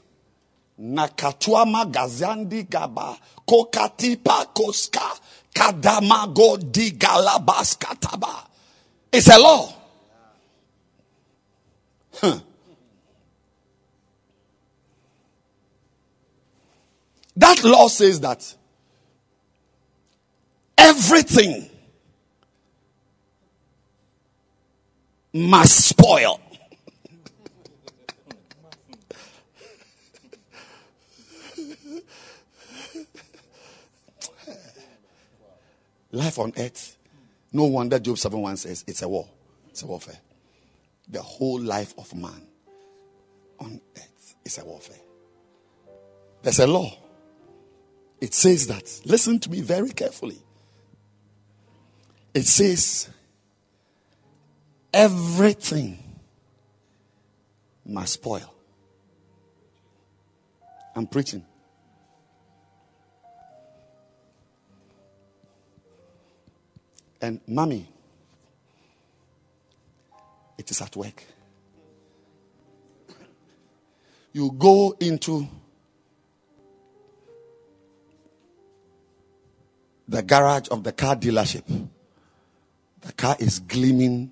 B: Nakatuama gazandi gaba kokati pakoska kadamago di galabas kataba. It's a law. That law says that everything must spoil. Life on earth. No wonder Job 7 1 says it's a war. It's a warfare. The whole life of man on earth is a warfare. There's a law. It says that. Listen to me very carefully. It says everything must spoil. I'm preaching. And mommy, it is at work. You go into the garage of the car dealership. The car is gleaming,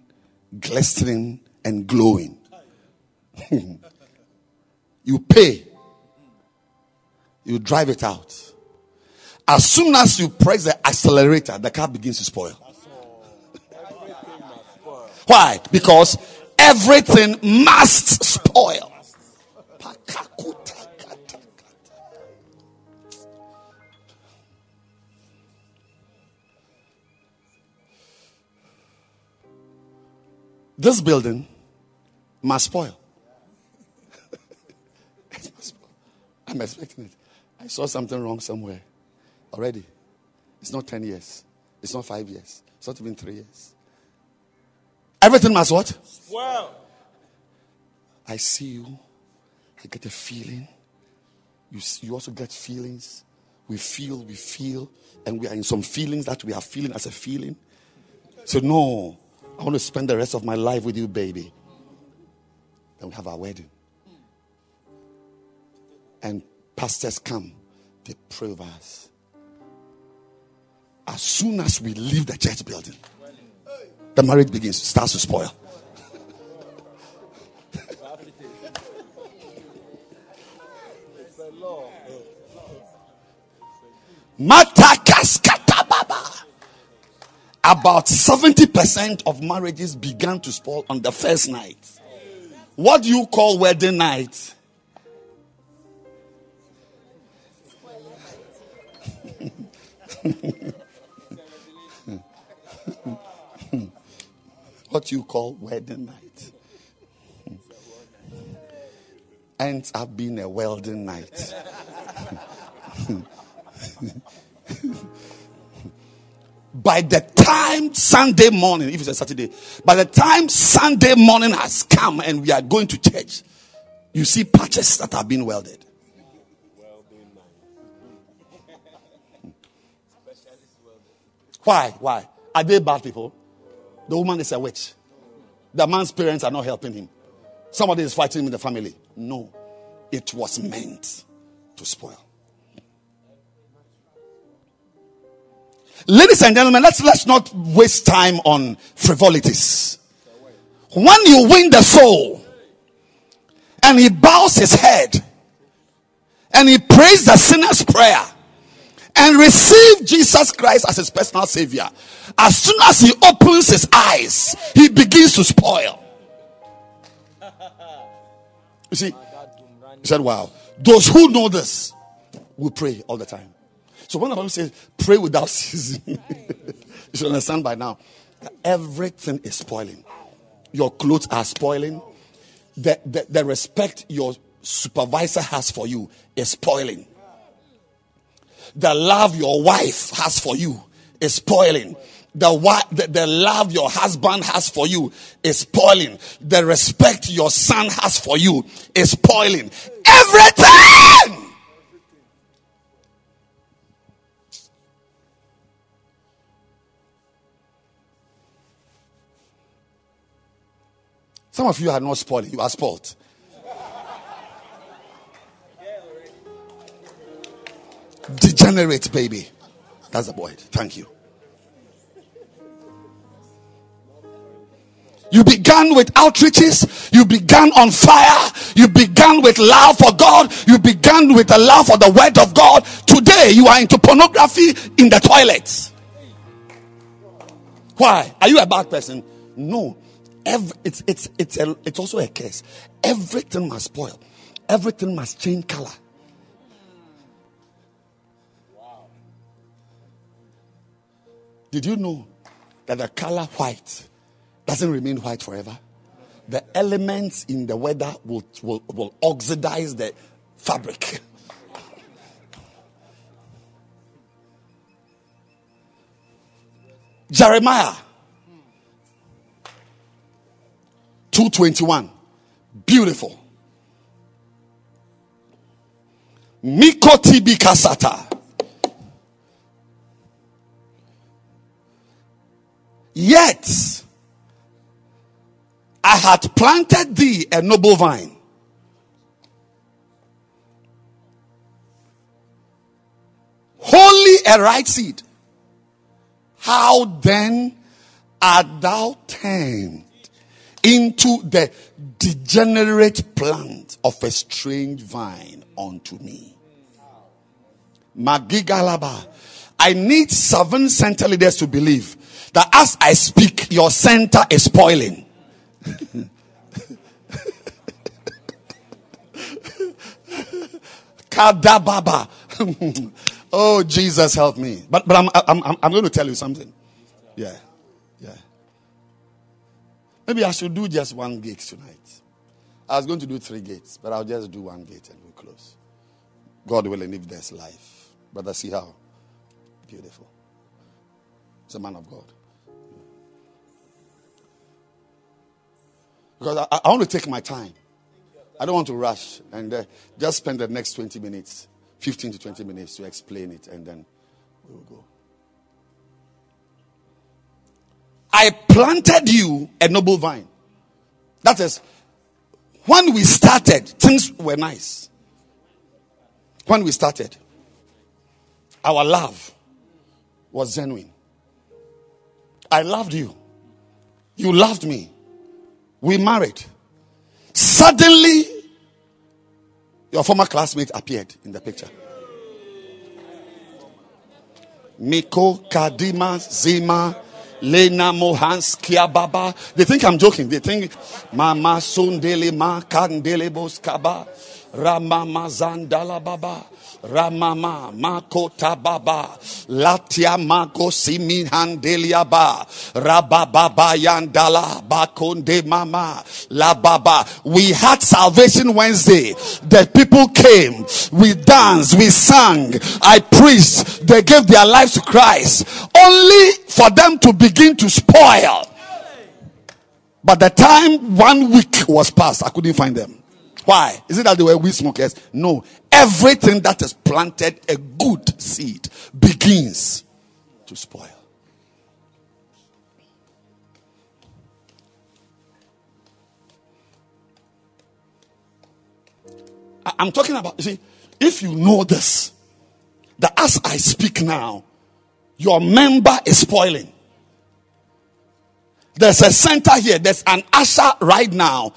B: glistening, and glowing. you pay, you drive it out. As soon as you press the accelerator, the car begins to spoil. Why? Because everything must spoil. This building must spoil. It must spoil. I'm expecting it. I saw something wrong somewhere already. It's not 10 years. It's not five years. It's not even three years. Everything must what?
C: Well,
B: I see you. I get a feeling. You, s- you also get feelings. We feel, we feel, and we are in some feelings that we are feeling as a feeling. So, no, I want to spend the rest of my life with you, baby. Then we have our wedding. And pastors come, they pray over us. As soon as we leave the church building, the marriage begins, starts to spoil. Matakaskatababa. About 70% of marriages began to spoil on the first night. What do you call wedding night? what you call wedding night? Ends up being a welding night. by the time Sunday morning, if it's a Saturday, by the time Sunday morning has come and we are going to church, you see patches that have been welded. Why? Why? Are they bad people? The woman is a witch. The man's parents are not helping him. Somebody is fighting in the family. No, it was meant to spoil. Ladies and gentlemen, let's let's not waste time on frivolities. When you win the soul and he bows his head and he prays the sinner's prayer and receive Jesus Christ as his personal savior, as soon as he opens his eyes, he begins to spoil. You see, he said, Wow, those who know this will pray all the time. So when the Bible says pray without ceasing, you should understand by now that everything is spoiling. Your clothes are spoiling. The, the, the respect your supervisor has for you is spoiling. The love your wife has for you is spoiling. The, the, the love your husband has for you is spoiling. The respect your son has for you is spoiling. Everything! Some of you are not spoiling, you are spoiled. Degenerate, baby. That's the word. Thank you. You began with outreaches. You began on fire. You began with love for God. You began with a love for the word of God. Today you are into pornography in the toilets. Why? Are you a bad person? No. Every, it's, it's, it's, a, it's also a case. Everything must spoil. Everything must change color. Did you know that the color white doesn't remain white forever? The elements in the weather will, will, will oxidize the fabric. Jeremiah 221. Beautiful. Mikoti Kasata. Yet I had planted thee a noble vine. Wholly a right seed. How then art thou turned into the degenerate plant of a strange vine unto me. Magigalaba. I need seven center leaders to believe that as I speak, your center is spoiling. Kadababa. oh, Jesus, help me. But, but I'm, I'm, I'm, I'm going to tell you something. Yeah. Maybe I should do just one gate tonight. I was going to do three gates, but I'll just do one gate and we'll close. God willing, if there's life. Brother, see how beautiful. It's a man of God. Because I, I want to take my time. I don't want to rush and uh, just spend the next 20 minutes, 15 to 20 minutes to explain it, and then we will go. I planted you a noble vine. That is, when we started, things were nice. When we started, our love was genuine. I loved you. You loved me. We married. Suddenly, your former classmate appeared in the picture. Miko, Kadima, Zima, Lena Mohans Baba. They think I'm joking. They think Mama Sundele Ma Kandele Boskaba Ramama Zandala Baba. Ramama Makota Baba Latia Mako Simin Handelia Ba Rababa Yandala Bakonde Mama La Baba. We had Salvation Wednesday. The people came. We danced. We sang. I preached. They gave their lives to Christ. Only for them to begin to spoil. But the time one week was past, I couldn't find them. Why? Is it that they were weed smokers? No. Everything that is planted, a good seed, begins to spoil. I'm talking about, you see, if you know this, that as I speak now, your member is spoiling. There's a center here. There's an usher right now,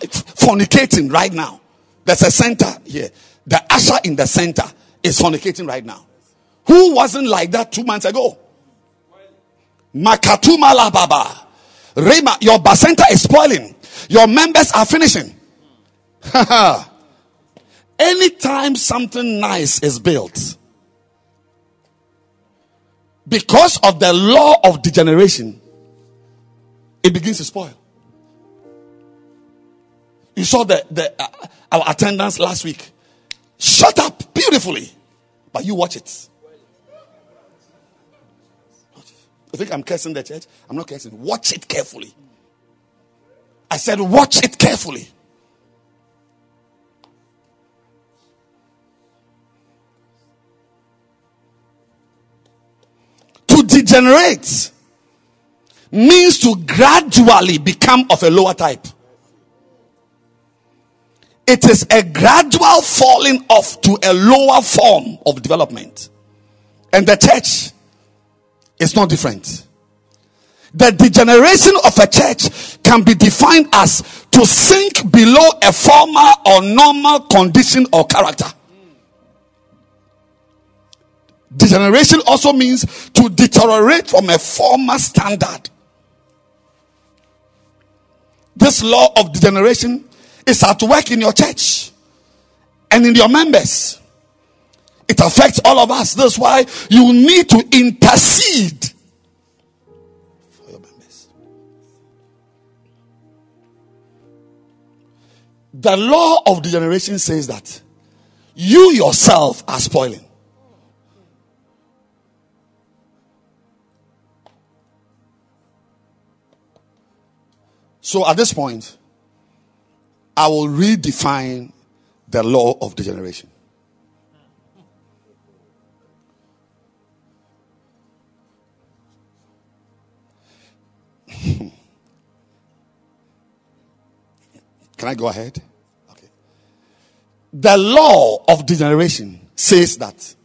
B: fornicating right now. There's a center here. The usher in the center is fornicating right now. Who wasn't like that two months ago? Makatuma la baba. Rema, your center is spoiling. Your members are finishing. Anytime something nice is built, because of the law of degeneration, it begins to spoil. You saw the, the uh, our attendance last week. Shut up beautifully, but you watch it. You think I'm cursing the church? I'm not cursing. Watch it carefully. I said, watch it carefully. To degenerate means to gradually become of a lower type. It is a gradual falling off to a lower form of development. And the church is not different. The degeneration of a church can be defined as to sink below a former or normal condition or character. Degeneration also means to deteriorate from a former standard. This law of degeneration is at work in your church and in your members. It affects all of us. That's why you need to intercede for your members. The law of degeneration says that you yourself are spoiling. So at this point, I will redefine the law of degeneration. Can I go ahead? Okay. The law of degeneration says that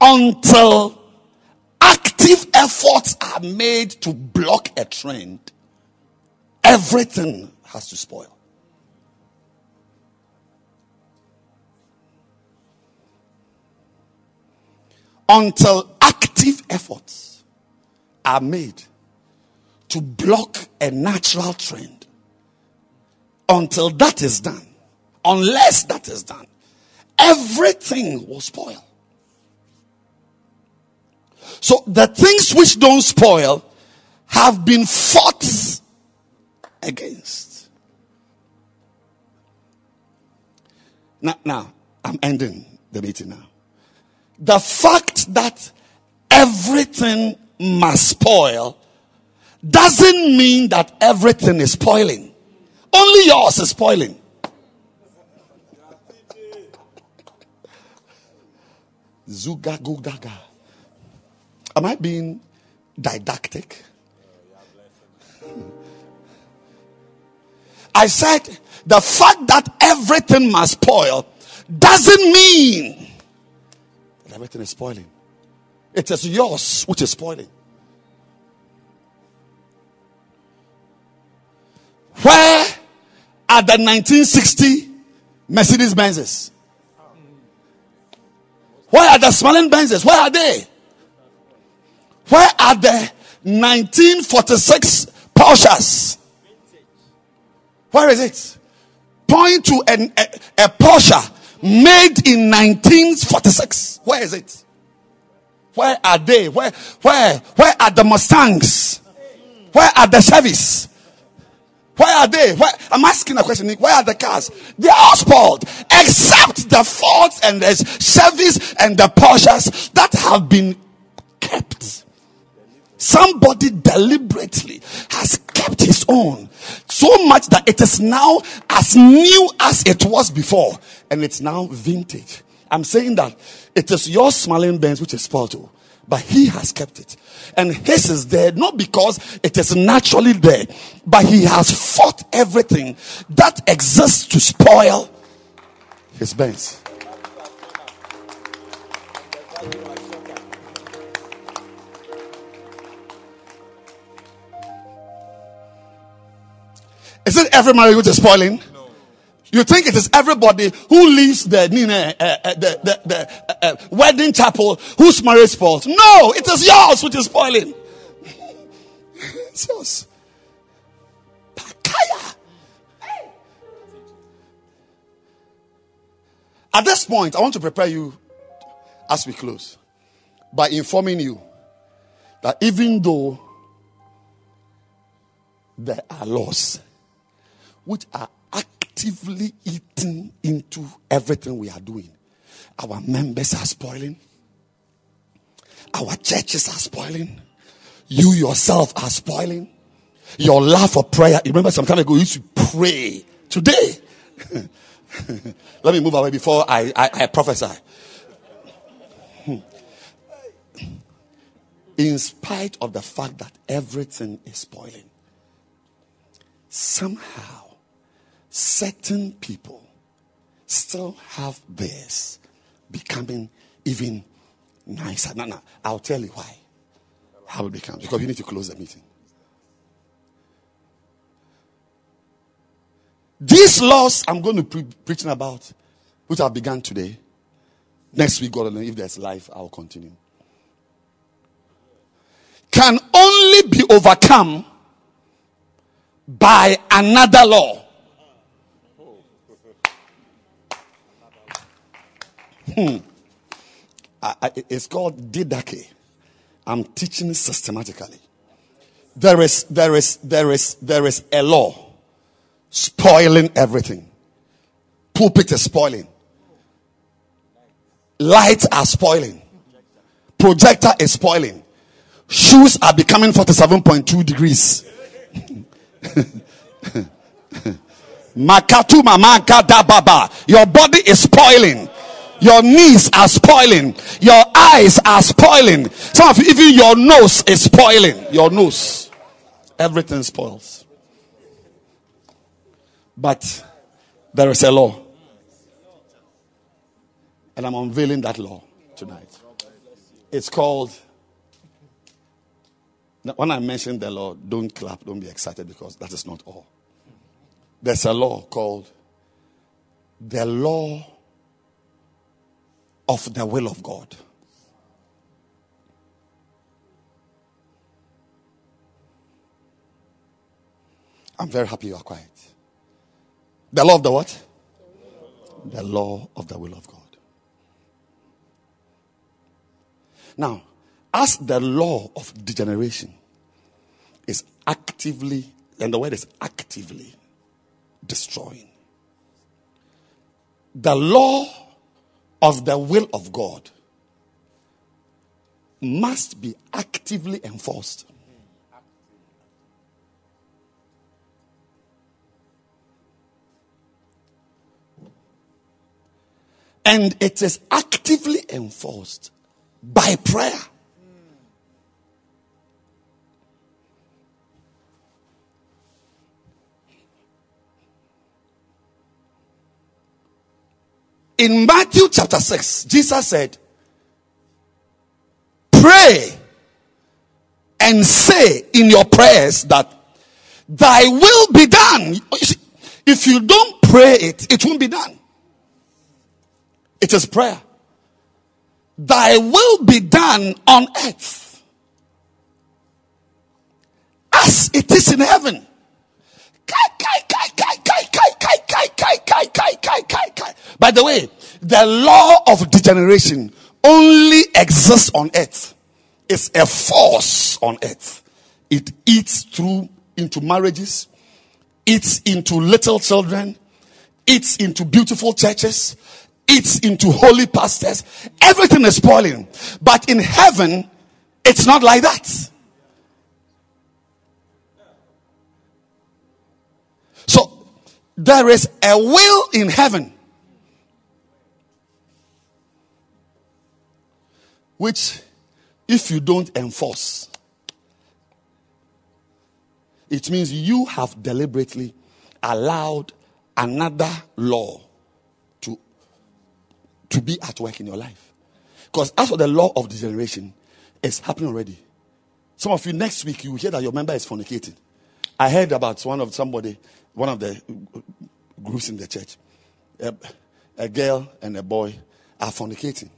B: until active efforts are made to block a trend, everything has to spoil. Until active efforts are made to block a natural trend until that is done, unless that is done, everything will spoil. So the things which don't spoil have been fought against. Now, now, I'm ending the meeting now. The fact that everything must spoil doesn't mean that everything is spoiling. Only yours is spoiling. Zuga gugaga. Am I being didactic? I said the fact that everything must spoil doesn't mean that everything is spoiling. It is yours which is spoiling. Where are the 1960 Mercedes Benzes? Where are the smiling Benzes? Where are they? Where are the 1946 Porsches? Where is it? Point to an, a, a Porsche made in 1946. Where is it? Where are they? Where, where, where are the Mustangs? Where are the Chevys? Where are they? Where, I'm asking a question. Where are the cars? They're all spoiled, except the Fords and the Chevys and the Porsches that have been kept. Somebody deliberately has kept his own so much that it is now as new as it was before, and it's now vintage. I'm saying that it is your smiling Benz which is spoiled, oh, but he has kept it, and his is there not because it is naturally there, but he has fought everything that exists to spoil his Benz. Is it every marriage which is spoiling? You think it is everybody who leaves the, uh, uh, the, the, the uh, wedding chapel whose marriage spoils? No, it is yours which is spoiling. it's yours. Pakaya. At this point, I want to prepare you as we close by informing you that even though there are laws which are actively eating into everything we are doing. Our members are spoiling. Our churches are spoiling. You yourself are spoiling. Your love for prayer. You remember some time ago you used to pray. Today. Let me move away before I, I, I prophesy. Hmm. In spite of the fact that everything is spoiling, somehow certain people still have theirs becoming even nicer. Now, now, I'll tell you why. How it becomes. Because we need to close the meeting. These laws I'm going to be preaching about, which I began today. Next week, God, if there's life, I'll continue. Can only be overcome by another law. Hmm. I, I, it's called didache. I'm teaching systematically. There is, there is, there is, there is a law spoiling everything. Pulpit is spoiling. Lights are spoiling. Projector is spoiling. Shoes are becoming 47.2 degrees. Makatuma baba. Your body is spoiling. Your knees are spoiling. Your eyes are spoiling. Some of you, even your nose is spoiling. Your nose. Everything spoils. But there is a law. And I'm unveiling that law tonight. It's called. When I mention the law, don't clap, don't be excited because that is not all. There's a law called the law of the will of God. I'm very happy you are quiet. The law of the what? The law of the will of God. Now, as the law of degeneration is actively, and the word is actively destroying, the law of the will of God must be actively enforced. And it is actively enforced by prayer. In Matthew chapter 6, Jesus said, Pray and say in your prayers that thy will be done. You see, If you don't pray it, it won't be done. It is prayer. Thy will be done on earth as it is in heaven. Kai, kai, kai, kai, kai, kai. By the way, the law of degeneration only exists on earth. It's a force on earth. It eats through into marriages, eats into little children, eats into beautiful churches, eats into holy pastors. Everything is spoiling. But in heaven, it's not like that. There is a will in heaven which if you don't enforce it means you have deliberately allowed another law to to be at work in your life. Because as for the law of degeneration it's happening already. Some of you next week you hear that your member is fornicating. I heard about one of somebody one of the groups in the church a, a girl and a boy are fornicating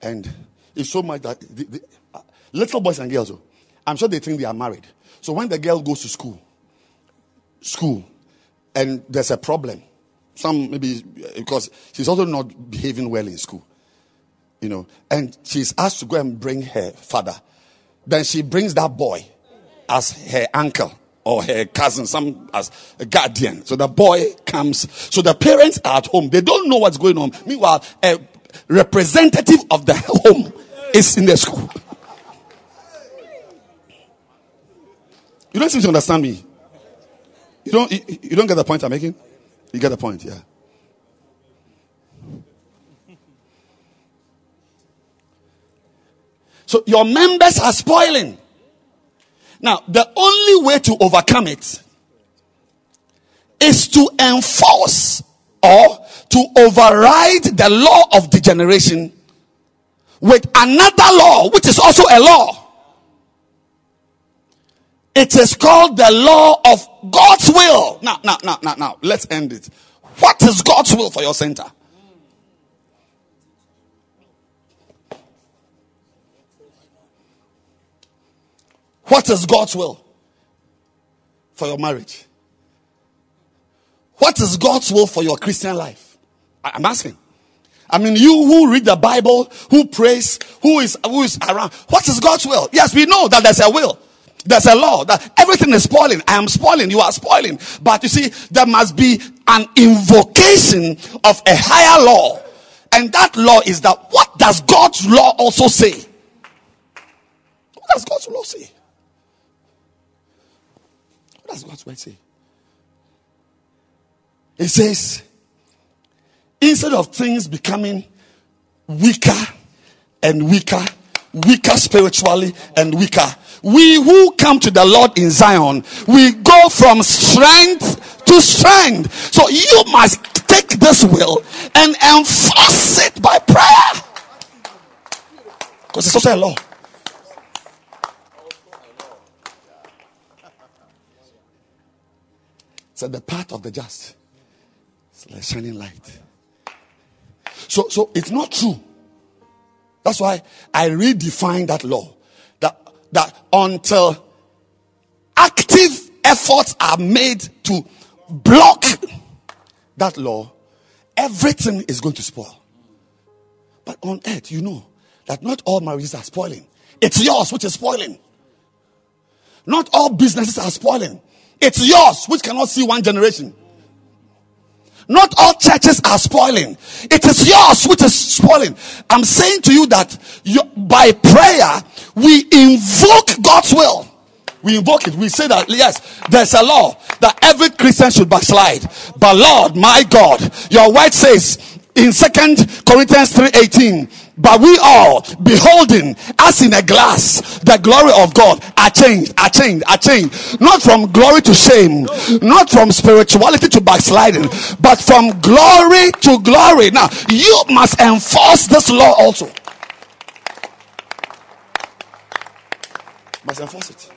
B: and it's so much that the, the, uh, little boys and girls, oh, I'm sure they think they are married. So when the girl goes to school, school, and there's a problem, some maybe because she's also not behaving well in school, you know, and she's asked to go and bring her father. Then she brings that boy as her uncle or her cousin, some as a guardian. So the boy comes. So the parents are at home. They don't know what's going on. Meanwhile, a representative of the home is in the school. You don't seem to understand me. You don't, you, you don't get the point I'm making? You get the point, yeah. So your members are spoiling. Now, the only way to overcome it is to enforce or to override the law of degeneration with another law, which is also a law. It is called the law of God's will. Now, now, now, now, now, let's end it. What is God's will for your center? What is God's will for your marriage? What is God's will for your Christian life? I'm asking. I mean, you who read the Bible, who prays, who is who is around. What is God's will? Yes, we know that there's a will. There's a law that everything is spoiling. I am spoiling. You are spoiling. But you see, there must be an invocation of a higher law. And that law is that what does God's law also say? What does God's law say? That's what does God's word say? It says, instead of things becoming weaker and weaker, weaker spiritually and weaker, we who come to the Lord in Zion, we go from strength to strength. So you must take this will and enforce it by prayer. Because it's also a law. So the path of the just is like shining light. So, so it's not true. That's why I redefine that law. That, that until active efforts are made to block that law, everything is going to spoil. But on earth, you know that not all marriages are spoiling. It's yours which is spoiling. Not all businesses are spoiling. It's yours which cannot see one generation. Not all churches are spoiling. It is yours which is spoiling. I'm saying to you that you, by prayer, we invoke God's will. We invoke it. We say that, yes, there's a law that every Christian should backslide. But Lord, my God, your word says in Second Corinthians 3:18, but we all beholding as in a glass the glory of God are changed, are changed, are changed. Not from glory to shame, not from spirituality to backsliding, but from glory to glory. Now, you must enforce this law also. Must enforce it.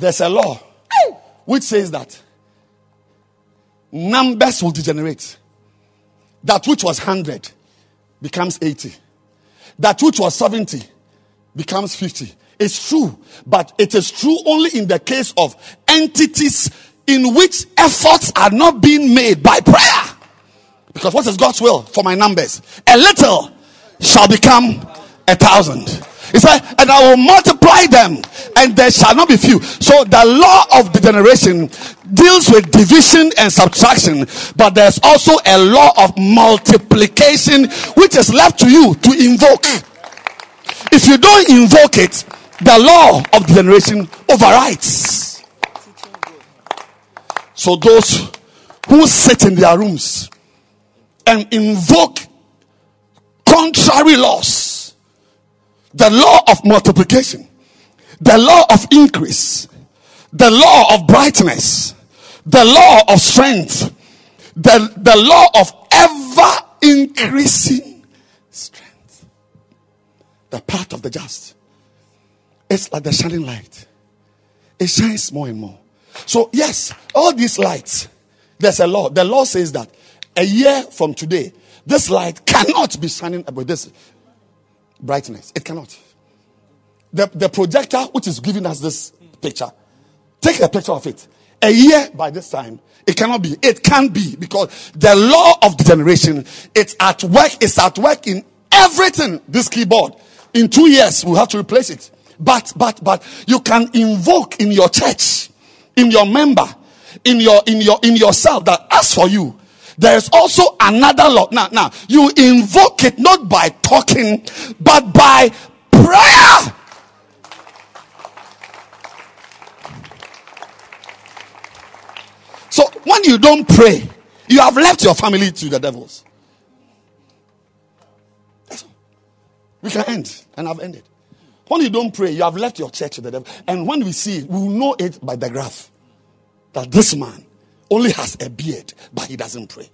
B: There's a law which says that numbers will degenerate. That which was 100 becomes 80. That which was 70 becomes 50. It's true, but it is true only in the case of entities in which efforts are not being made by prayer. Because what is God's will for my numbers? A little shall become a thousand. He said, and I will multiply them, and there shall not be few. So the law of degeneration deals with division and subtraction, but there's also a law of multiplication which is left to you to invoke. If you don't invoke it, the law of degeneration overrides. So those who sit in their rooms and invoke contrary laws, the law of multiplication, the law of increase, the law of brightness, the law of strength, the, the law of ever increasing strength. The path of the just. It's like the shining light. It shines more and more. So, yes, all these lights, there's a law. The law says that a year from today, this light cannot be shining with this brightness. It cannot. The, the projector, which is giving us this picture, take a picture of it. A year by this time, it cannot be. It can't be because the law of degeneration, it's at work, it's at work in everything. This keyboard, in two years, we'll have to replace it. But, but, but, you can invoke in your church, in your member, in your, in your, in yourself that as for you, there is also another law. Now, now, you invoke it not by talking, but by prayer. So when you don't pray, you have left your family to the devils. We can end, and I've ended. When you don't pray, you have left your church to the devil. And when we see we will know it by the graph that this man only has a beard, but he doesn't pray.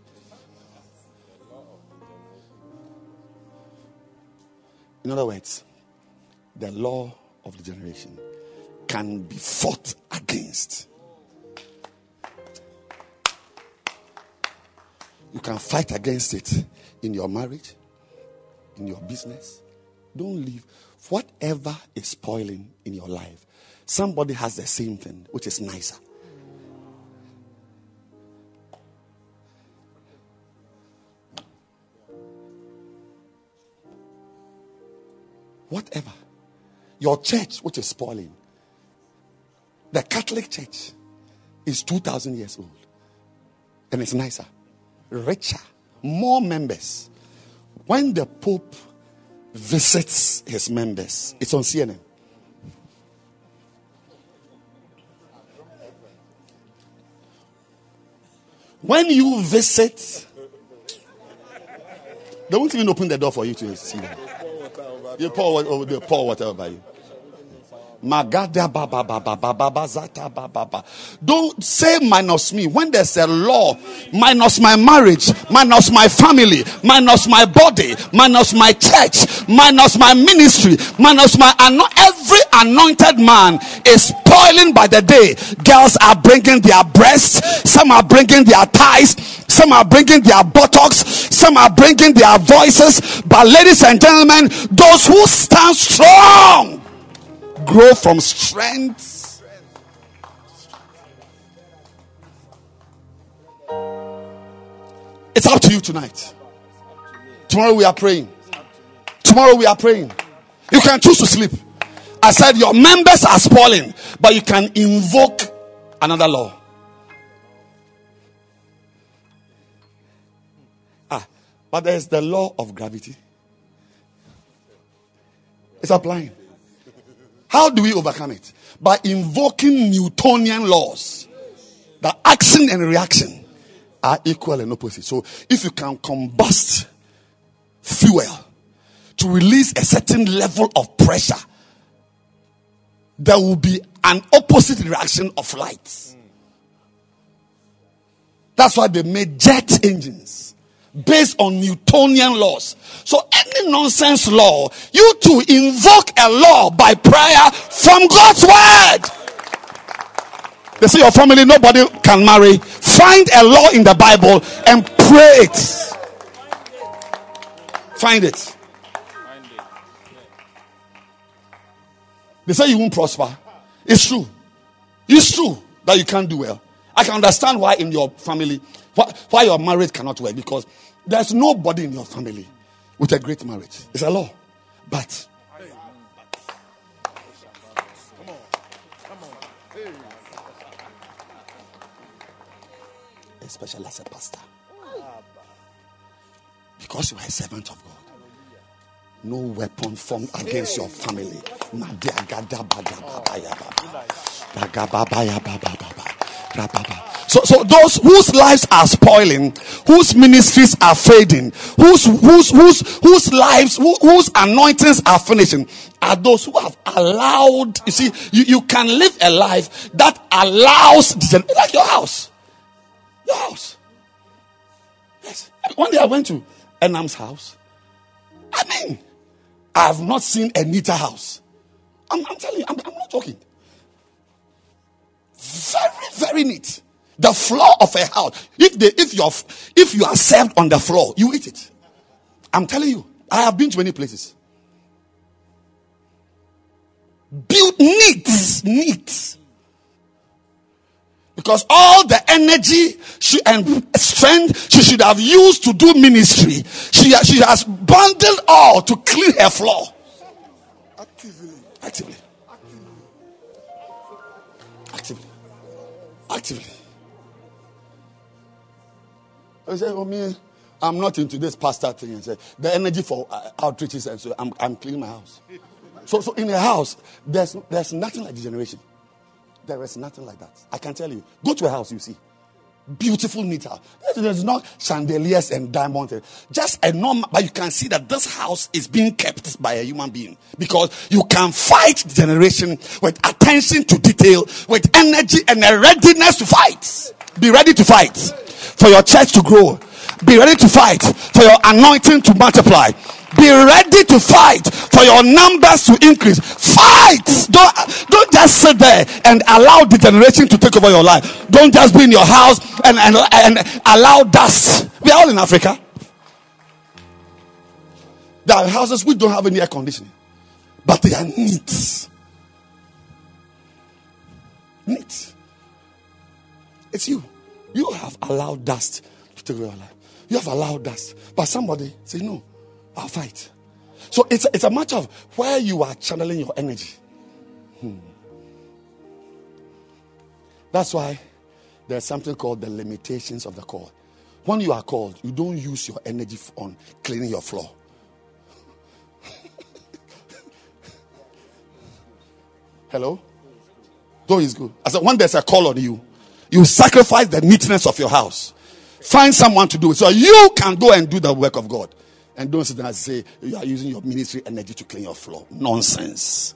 B: In other words, the law of degeneration can be fought against. You can fight against it in your marriage, in your business. Don't leave whatever is spoiling in your life. Somebody has the same thing, which is nicer. Whatever. Your church, which is spoiling, the Catholic Church is 2,000 years old. And it's nicer, richer, more members. When the Pope visits his members, it's on CNN. When you visit, they won't even open the door for you to see them. You pour, what- oh, they pour whatever by you. Magada ba ba ba ba ba ba ba zata ba ba ba. Don't say minus me when there's a law minus my marriage, minus my family, minus my body, minus my church, minus my ministry, minus my ano- every anointed man is spoiling by the day. Girls are bringing their breasts, some are bringing their thighs, some are bringing their buttocks, some are bringing their voices. But ladies and gentlemen, those who stand strong grow from strength. It's up to you tonight. Tomorrow we are praying. Tomorrow we are praying. You can choose to sleep. I said your members are spoiling, but you can invoke another law. But there's the law of gravity. It's applying. How do we overcome it? By invoking Newtonian laws. that action and reaction are equal and opposite. So if you can combust fuel to release a certain level of pressure, there will be an opposite reaction of light. That's why they made jet engines based on Newtonian laws. So any nonsense law, you to invoke a law by prayer from God's word. They say your family nobody can marry. Find a law in the Bible and pray it. Find it. They say you won't prosper. It's true. It's true that you can't do well. I can understand why in your family, why, why your marriage cannot work because there's nobody in your family with a great marriage. It's a law. But especially as a pastor. Because you are a servant of God. No weapon formed against your family. So, so those whose lives are spoiling, whose ministries are fading, whose whose whose whose lives, who- whose anointings are finishing, are those who have allowed. You see, you, you can live a life that allows like your house. Your house. Yes. One day I went to Enam's house. I mean, I have not seen a neater house. I'm, I'm telling you, I'm, I'm not joking. Very, very neat. The floor of a house. If they, if you're, if you are served on the floor, you eat it. I'm telling you, I have been to many places. Built neat, neat. Because all the energy she, and strength she should have used to do ministry, she, she has bundled all to clean her floor. Actively. Actively. Actively. Actively. I said, oh, me, I'm not into this pastor thing. And say, the energy for uh, outreaches, and so I'm, I'm cleaning my house. So, so in a house, there's, there's nothing like degeneration. There is nothing like that. I can tell you. Go to a house, you see. Beautiful house. There's not chandeliers and diamonds. Just a normal, but you can see that this house is being kept by a human being because you can fight generation with attention to detail, with energy and a readiness to fight. Be ready to fight for your church to grow. Be ready to fight for your anointing to multiply. Be ready to fight for your numbers to increase. Fight. Don't, don't just sit there and allow degeneration to take over your life. Don't just be in your house and, and, and allow dust. We are all in Africa. There are houses which don't have any air conditioning, but they are neat. Neat. It's you. You have allowed dust to take over your life. You have allowed dust. But somebody say, No, I'll fight. So it's, it's a matter of where you are channeling your energy. Hmm. That's why there's something called the limitations of the call. When you are called, you don't use your energy on cleaning your floor. Hello? Though is good. I said, when there's a call on you, you sacrifice the neatness of your house. Find someone to do it so you can go and do the work of God. And don't sit there and say you are using your ministry energy to clean your floor. Nonsense.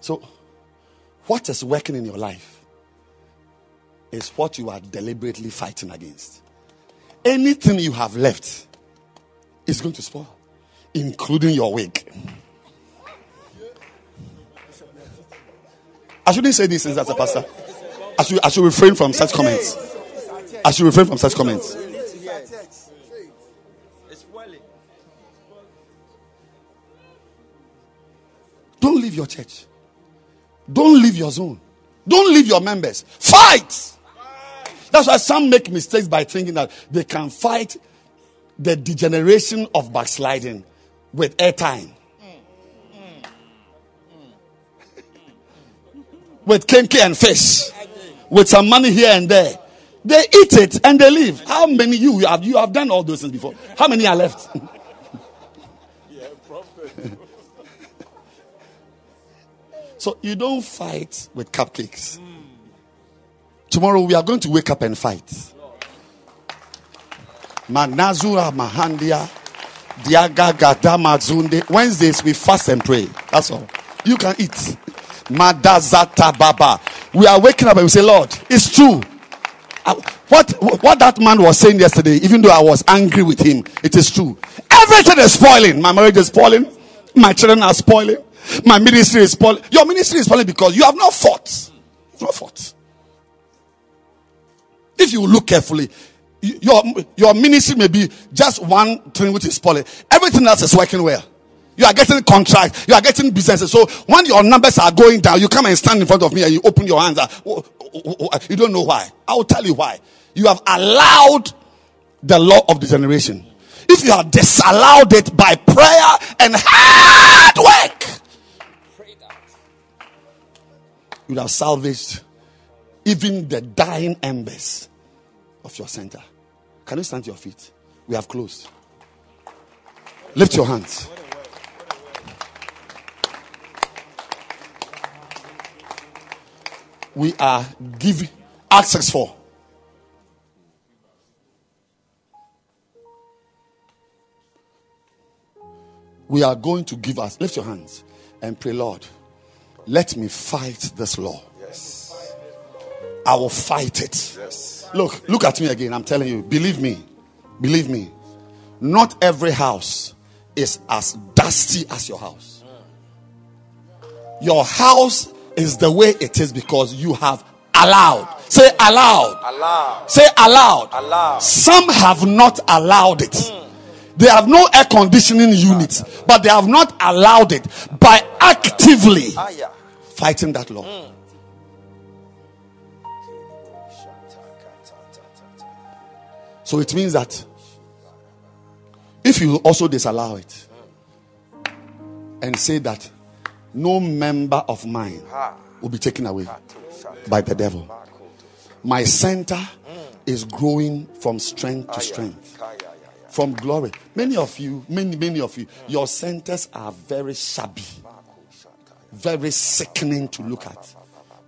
B: So, what is working in your life is what you are deliberately fighting against. Anything you have left is going to spoil, including your wig. I shouldn't say these things as a pastor. I should, I should refrain from such comments. I should refrain from such comments. Don't leave your church. Don't leave your zone. Don't leave your members. Fight. That's why some make mistakes by thinking that they can fight the degeneration of backsliding with airtime. with kenkey and fish. With some money here and there. They eat it and they leave. How many you have you have done all those things before? How many are left? so you don't fight with cupcakes. Tomorrow we are going to wake up and fight. Manazura Mahandia Diaga. Wednesdays we fast and pray. That's all. You can eat. Madazata Baba. We are waking up and we say, Lord, it's true. Uh, What what that man was saying yesterday, even though I was angry with him, it is true. Everything is spoiling. My marriage is spoiling. My children are spoiling. My ministry is spoiling. Your ministry is spoiling because you have not fought. Not fought. If you look carefully, your, your ministry may be just one thing which is spoiling. Everything else is working well. You are getting contracts, you are getting businesses. So when your numbers are going down, you come and stand in front of me and you open your hands. Ah, You don't know why. I will tell you why. You have allowed the law of degeneration. If you have disallowed it by prayer and hard work, you would have salvaged even the dying embers of your center. Can you stand to your feet? We have closed. Lift your hands. We are giving access for. We are going to give us. Lift your hands and pray, Lord. Let me fight this law.
D: Yes.
B: I will fight it.
D: Yes.
B: Look, look at me again. I'm telling you, believe me, believe me. Not every house is as dusty as your house. Your house is the way it is because you have allowed. Say allowed.
D: Allow.
B: Say allowed.
D: Allow.
B: Some have not allowed it. Hmm. They have no air conditioning unit, but they have not allowed it by actively
D: Aya.
B: fighting that law. Hmm. So it means that if you also disallow it and say that no member of mine will be taken away by the devil, my center is growing from strength to strength, from glory. Many of you, many, many of you, your centers are very shabby, very sickening to look at,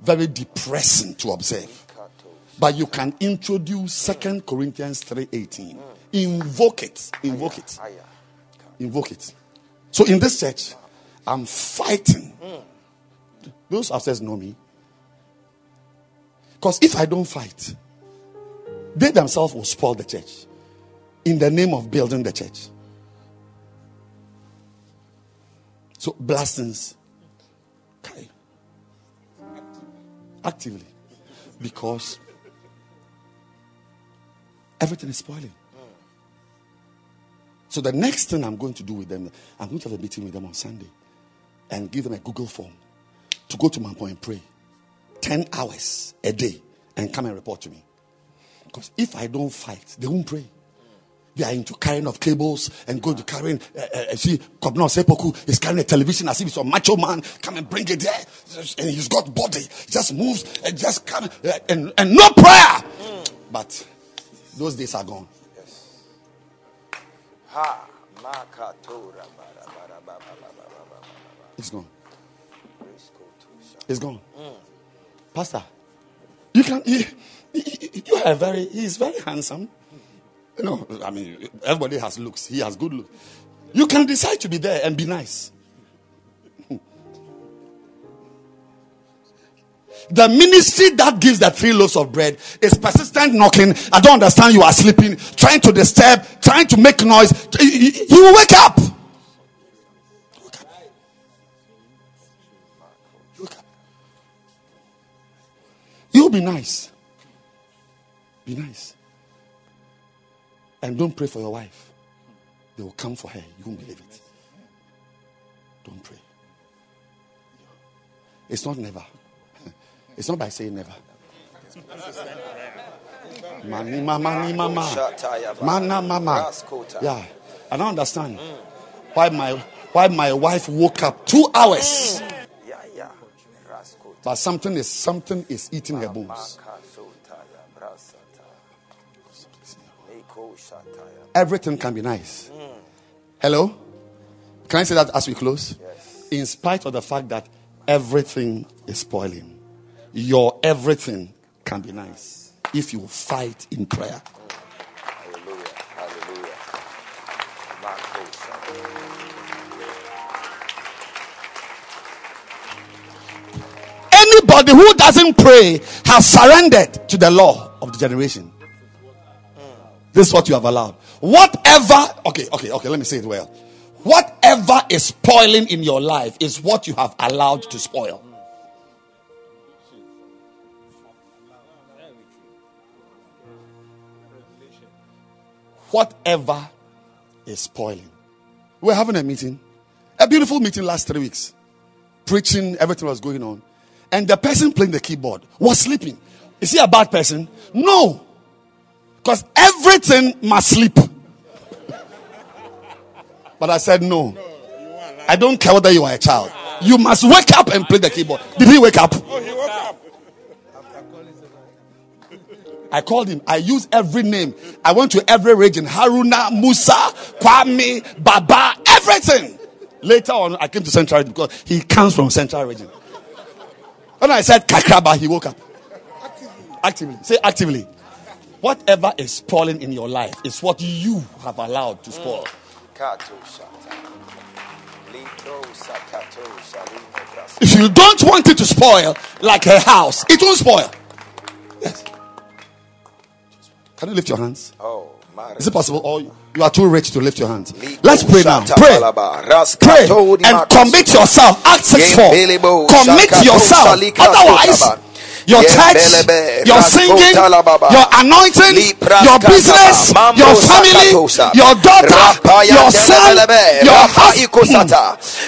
B: very depressing to observe. But you can introduce Second Corinthians 3:18. Invoke it. Invoke it. Invoke it. So in this church, I'm fighting. Those upstairs know me. Because if I don't fight, they themselves will spoil the church in the name of building the church. So blessings. Okay. Actively. Because everything is spoiling. So the next thing I'm going to do with them, I'm going to have a meeting with them on Sunday and give them a Google form to go to Mampo and pray 10 hours a day and come and report to me. Because if I don't fight, they won't pray. They are into carrying of cables and going to carrying. Uh, uh, see, Kobno Sepoku is carrying a television as if it's a macho man. Come and bring it there, and he's got body. Just moves and just come uh, and and no prayer. But those days are gone.
D: Yes. Ha.
B: It's gone. It's gone. Pastor, you can. You, you are very. He's very handsome. No, I mean everybody has looks. He has good looks. You can decide to be there and be nice. The ministry that gives the three loaves of bread is persistent knocking. I don't understand. You are sleeping, trying to disturb, trying to make noise. You wake up. You'll be nice. Be nice. And don't pray for your wife. They will come for her. You won't believe it. Don't pray. It's not never. It's not by saying never. Mani mama mama. Mana mama. Yeah. I don't understand why my why my wife woke up two hours.
D: Yeah, yeah. Raskota.
B: But something is something is eating her bones.
D: Makasotaya brasata. Eko shataya.
B: Everything can be nice. Hello? Can I say that as we close?
D: Yes.
B: In spite of the fact that everything is spoiling, your everything can be nice if you fight in prayer. Anybody who doesn't pray has surrendered to the law of degeneration. This is what you have allowed. Whatever, okay, okay, okay, let me say it well. Whatever is spoiling in your life is what you have allowed to spoil. Whatever is spoiling. We're having a meeting, a beautiful meeting last three weeks preaching, everything was going on. And the person playing the keyboard was sleeping. Is he a bad person? No. Because everything must sleep. but I said, no. I don't care whether you are a child. You must wake up and play the keyboard. Did he wake up? Oh, he woke up. I called him. I used every name. I went to every region. Haruna, Musa, Kwame, Baba, everything. Later on, I came to Central because he comes from Central region. When I said Kakraba, he woke up. Actively. Say actively. Whatever is spoiling in your life is what you have allowed to spoil.
D: Kato shata. Litro sakato shalino brasa.
B: If you don't want it to spoil, like a house, it won't spoil. Yes. Can you lift your hands?
D: Oh.
B: Is it possible? Or you are too rich to lift your hands? Let's pray now. Pray. Pray and commit yourself. Act 6 4. Commit yourself. Otherwise. Your church, your singing, your anointing, your business, your family, your daughter, your son, your
D: rapa
B: husband.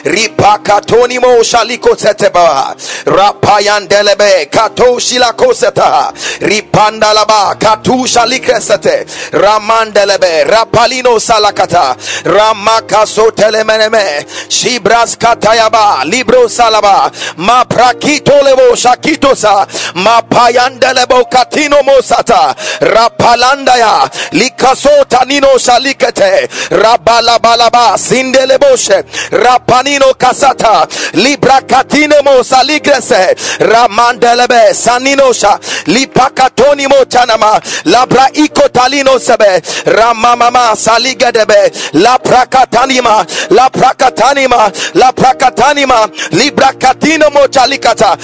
D: Ripakatoni mo shaliko seteba. Rapayan delebe kato shilako seta. Ripanda laba katu shalikresete. Ramandelebe rapalino salakata. Ramakaso telemeneme. Shibras katayaba libro salaba. Ma prakito lebo shakitosa. Ma payandelebo katino mosata. Rapalandaya likasota nino shalikete. Rabalabalaba sindeleboshe. Rapanino kasata. Libra katine mo saligrese. Ramandelebe saninosha. Lipakatoni mo chanama. Labra iko talino sebe. Ramamama saligedebe. La prakatanima. La prakatanima. La prakatanima. Libra katino mo chalikata.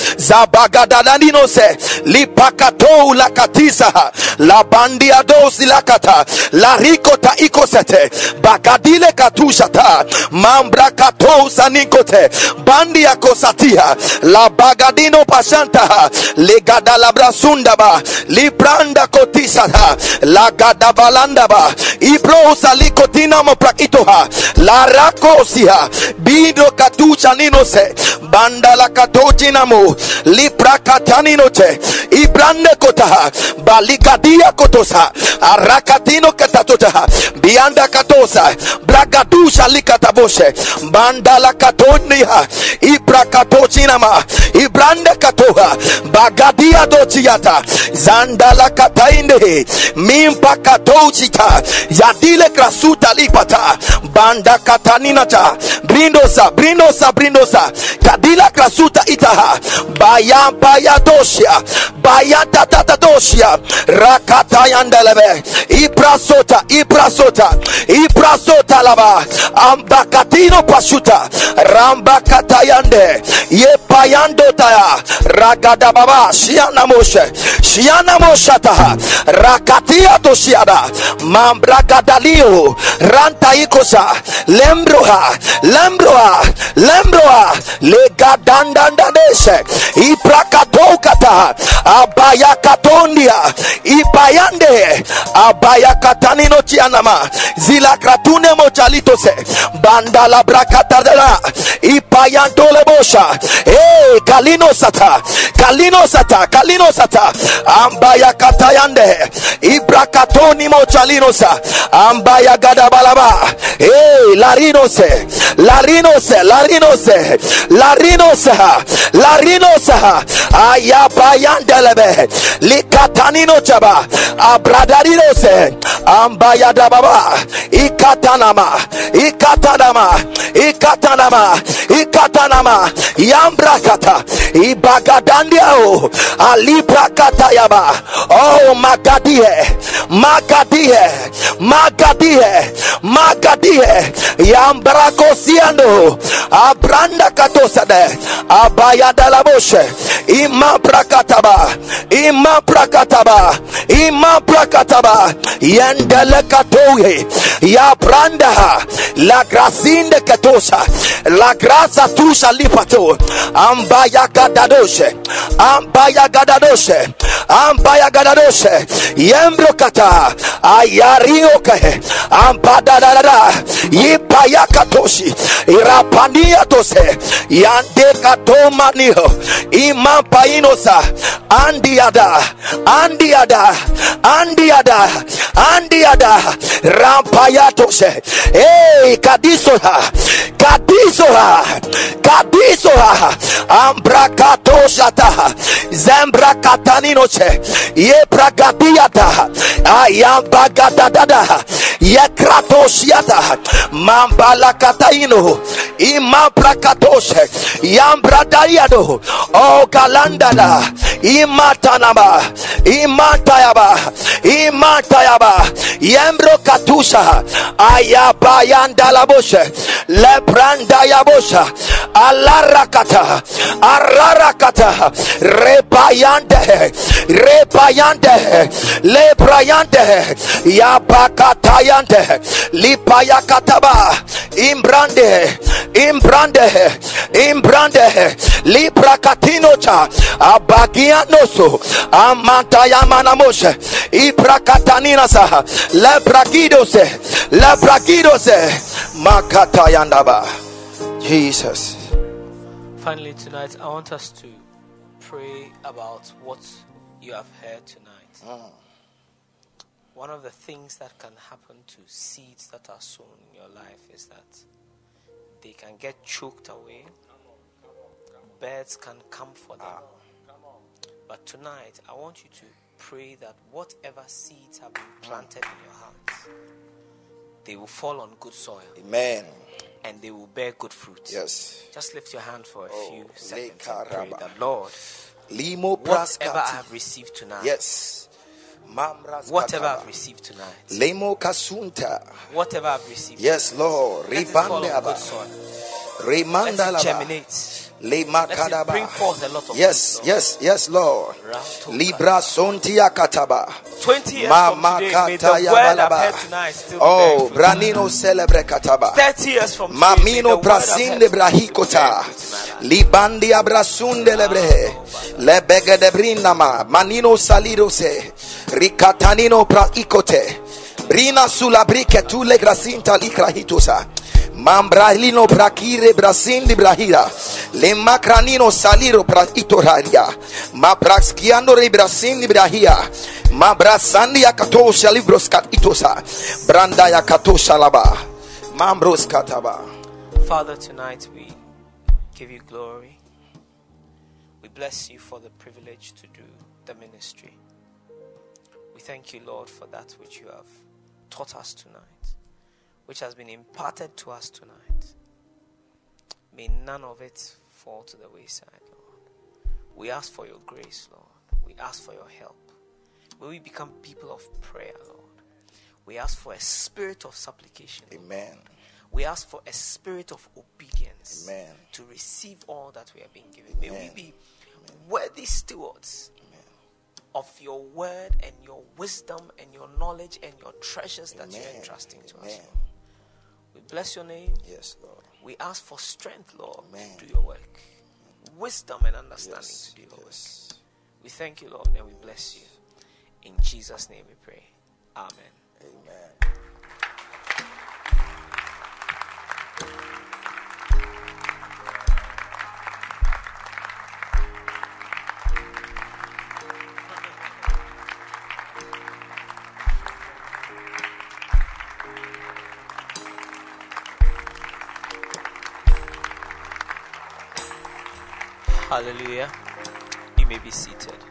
D: Zabagadadanino se. Lipakato la katisa. La bandia dosi la kata. La rikota ikosete. Bagadile katushata. Mambra kato sanikote. Bandia kosatia. La bagadino pashanta. Legada la brasundaba. Libranda kotisata. La gadabalandaba. Ibro salikotina mo prakitoha. La rakosia. Bido Banda la katochinamo. Lipra kataninote. Ibrande kotaha. Balikadia kotosa. Arakatino katatota. Bianda katosa. Bragadusha likataboshe. Banda la katonia. Ibra katochinama. Ibrande katoha. Bagadia dochiata. Zanda la katainde. Mimpa katochita. Yadile krasuta lipata. Banda kataninata. Brindosa. Brindosa. Brindosa. Kadila krasuta itaha. Baya baya doshia. Baya tatata doshia. Rakata yandelebe. Ibrasota. Ibrasota. Ibrasota laba. Ambakatino pashuta. Rambakata yande. Ye payando taya. Ragada baba. Shiana moshe. Shiana moshata. Rakatia doshiada. Mambragadalio. Ranta ikosa. Lembroha. Lembroha. Lembroha. Legadandandadeshe. Iprakatokata. Abaya katondia ipayande abaya katanino chianama zila kratune mochalitose bandala brakatadela ipayantole bosha eh kalino sata kalino sata kalino sata ambaya katayande ibrakatoni mochalinosa ambaya gadabalaba eh larinose. Larinose larinose. Larinose. Larinose ayabayandelebe likatanino chaba. Abradarinose ambaya dababa ikatanama. Ikatanama. Ikatanama. Ikatanama. Yambrakata. Ibagadandiao alibrakata yaba. Oh magadie magadie magadie magadie yambrakosiando abranda katosade abayadalaboshe. Imabrakataba imabrakataba imabrakataba yendelekatoye yabranda la grasinde katosa la grasa tusha lipato. Ambaya gadadoshe ambaya gadadoshe ambaya gadadoshe. Yembrokata ayarioke ambadadadada. Yipayakatoshi irapania tose and the other, and the other, and the other, and the other. Rampayatos, hey, Kadisoha, Kadisoha, Kadisoha, Ambrakatosata, Zembrakataninose, Yebragadiata, Ayambagadada, Yekratosiata, Mambalakataino, Yam Yambradariado, O kalandada, Im imatanaba imatayaba imatayaba yembrokatusha ayabayandalaboshe lebrandayabosha alarakata ararakata rebayande rebayande lebrayande yabakatayande lipayakataba imbrande imbrande imbrande librakatinocha abagianoso amantayamanamoshe ibrakataninasa lebrakidose lebrakidose makatayandaba jesus.
E: Finally, tonight, I want us to pray about what you have heard tonight. Mm. One of the things that can happen to seeds that are sown in your life is that they can get choked away, birds can come for them. Ah. But tonight, I want you to pray that whatever seeds have been planted in your hearts, they will fall on good soil.
D: Amen.
E: And they will bear good fruit.
D: yes.
E: Just lift your hand for a
D: Oh,
E: few seconds and pray that Lord,
D: limo
E: whatever I have received tonight,
D: yes.
E: Whatever. I've received tonight,
D: lemo kasunta.
E: whatever I've received,
D: yes lord.
E: let it fall on good soil. Let it germinate.
D: Lema
E: Let it
D: kadaba
E: bring forth a lot of
D: yes
E: Lord.
D: yes yes lord. Libra sontia kataba
E: 20 years
D: Mama
E: from today, the word I've tonight still
D: oh branino celebre kataba.
E: 30 years from today,
D: Mamino
E: word I've
D: prasinde
E: heard tonight. still be
D: brahikota
E: bearing fruit in my life.
D: libandi abrasunde lebrehe lebege de brinama manino salido se. Ricatanino praikote. Brina sulla brike tu le grasinta likrahitosa mambralino brakire brasindi brahira. Le macranino saliro praitoraria ma braskiando re brasindi brahia ma brasandi akatosha libros katitosa branda yakatosha laba. Mambros kataba
E: Father, tonight we give you glory. We bless you for the privilege to do the ministry. We thank you, Lord, for that which you have taught us tonight, which has been imparted to us tonight. May none of it fall to the wayside, Lord. We ask for your grace, Lord. We ask for your help. May we become people of prayer, Lord. We ask for a spirit of supplication. Lord.
D: amen
E: We ask for a spirit of obedience
D: Amen.
E: to receive all that we are being given. May we be worthy stewards of your word and your wisdom and your knowledge and your treasures that you're
D: Amen.
E: entrusting to us.
D: Amen.
E: Lord. Bless your name.
D: yes lord
E: We ask for strength, Lord,
D: Amen.
E: to do your work, wisdom and understanding
D: Yes,
E: to do your
D: yes.
E: work. We thank you, Lord, and we bless you. In Jesus' name we pray.
D: Amen.
E: Hallelujah. You may be seated.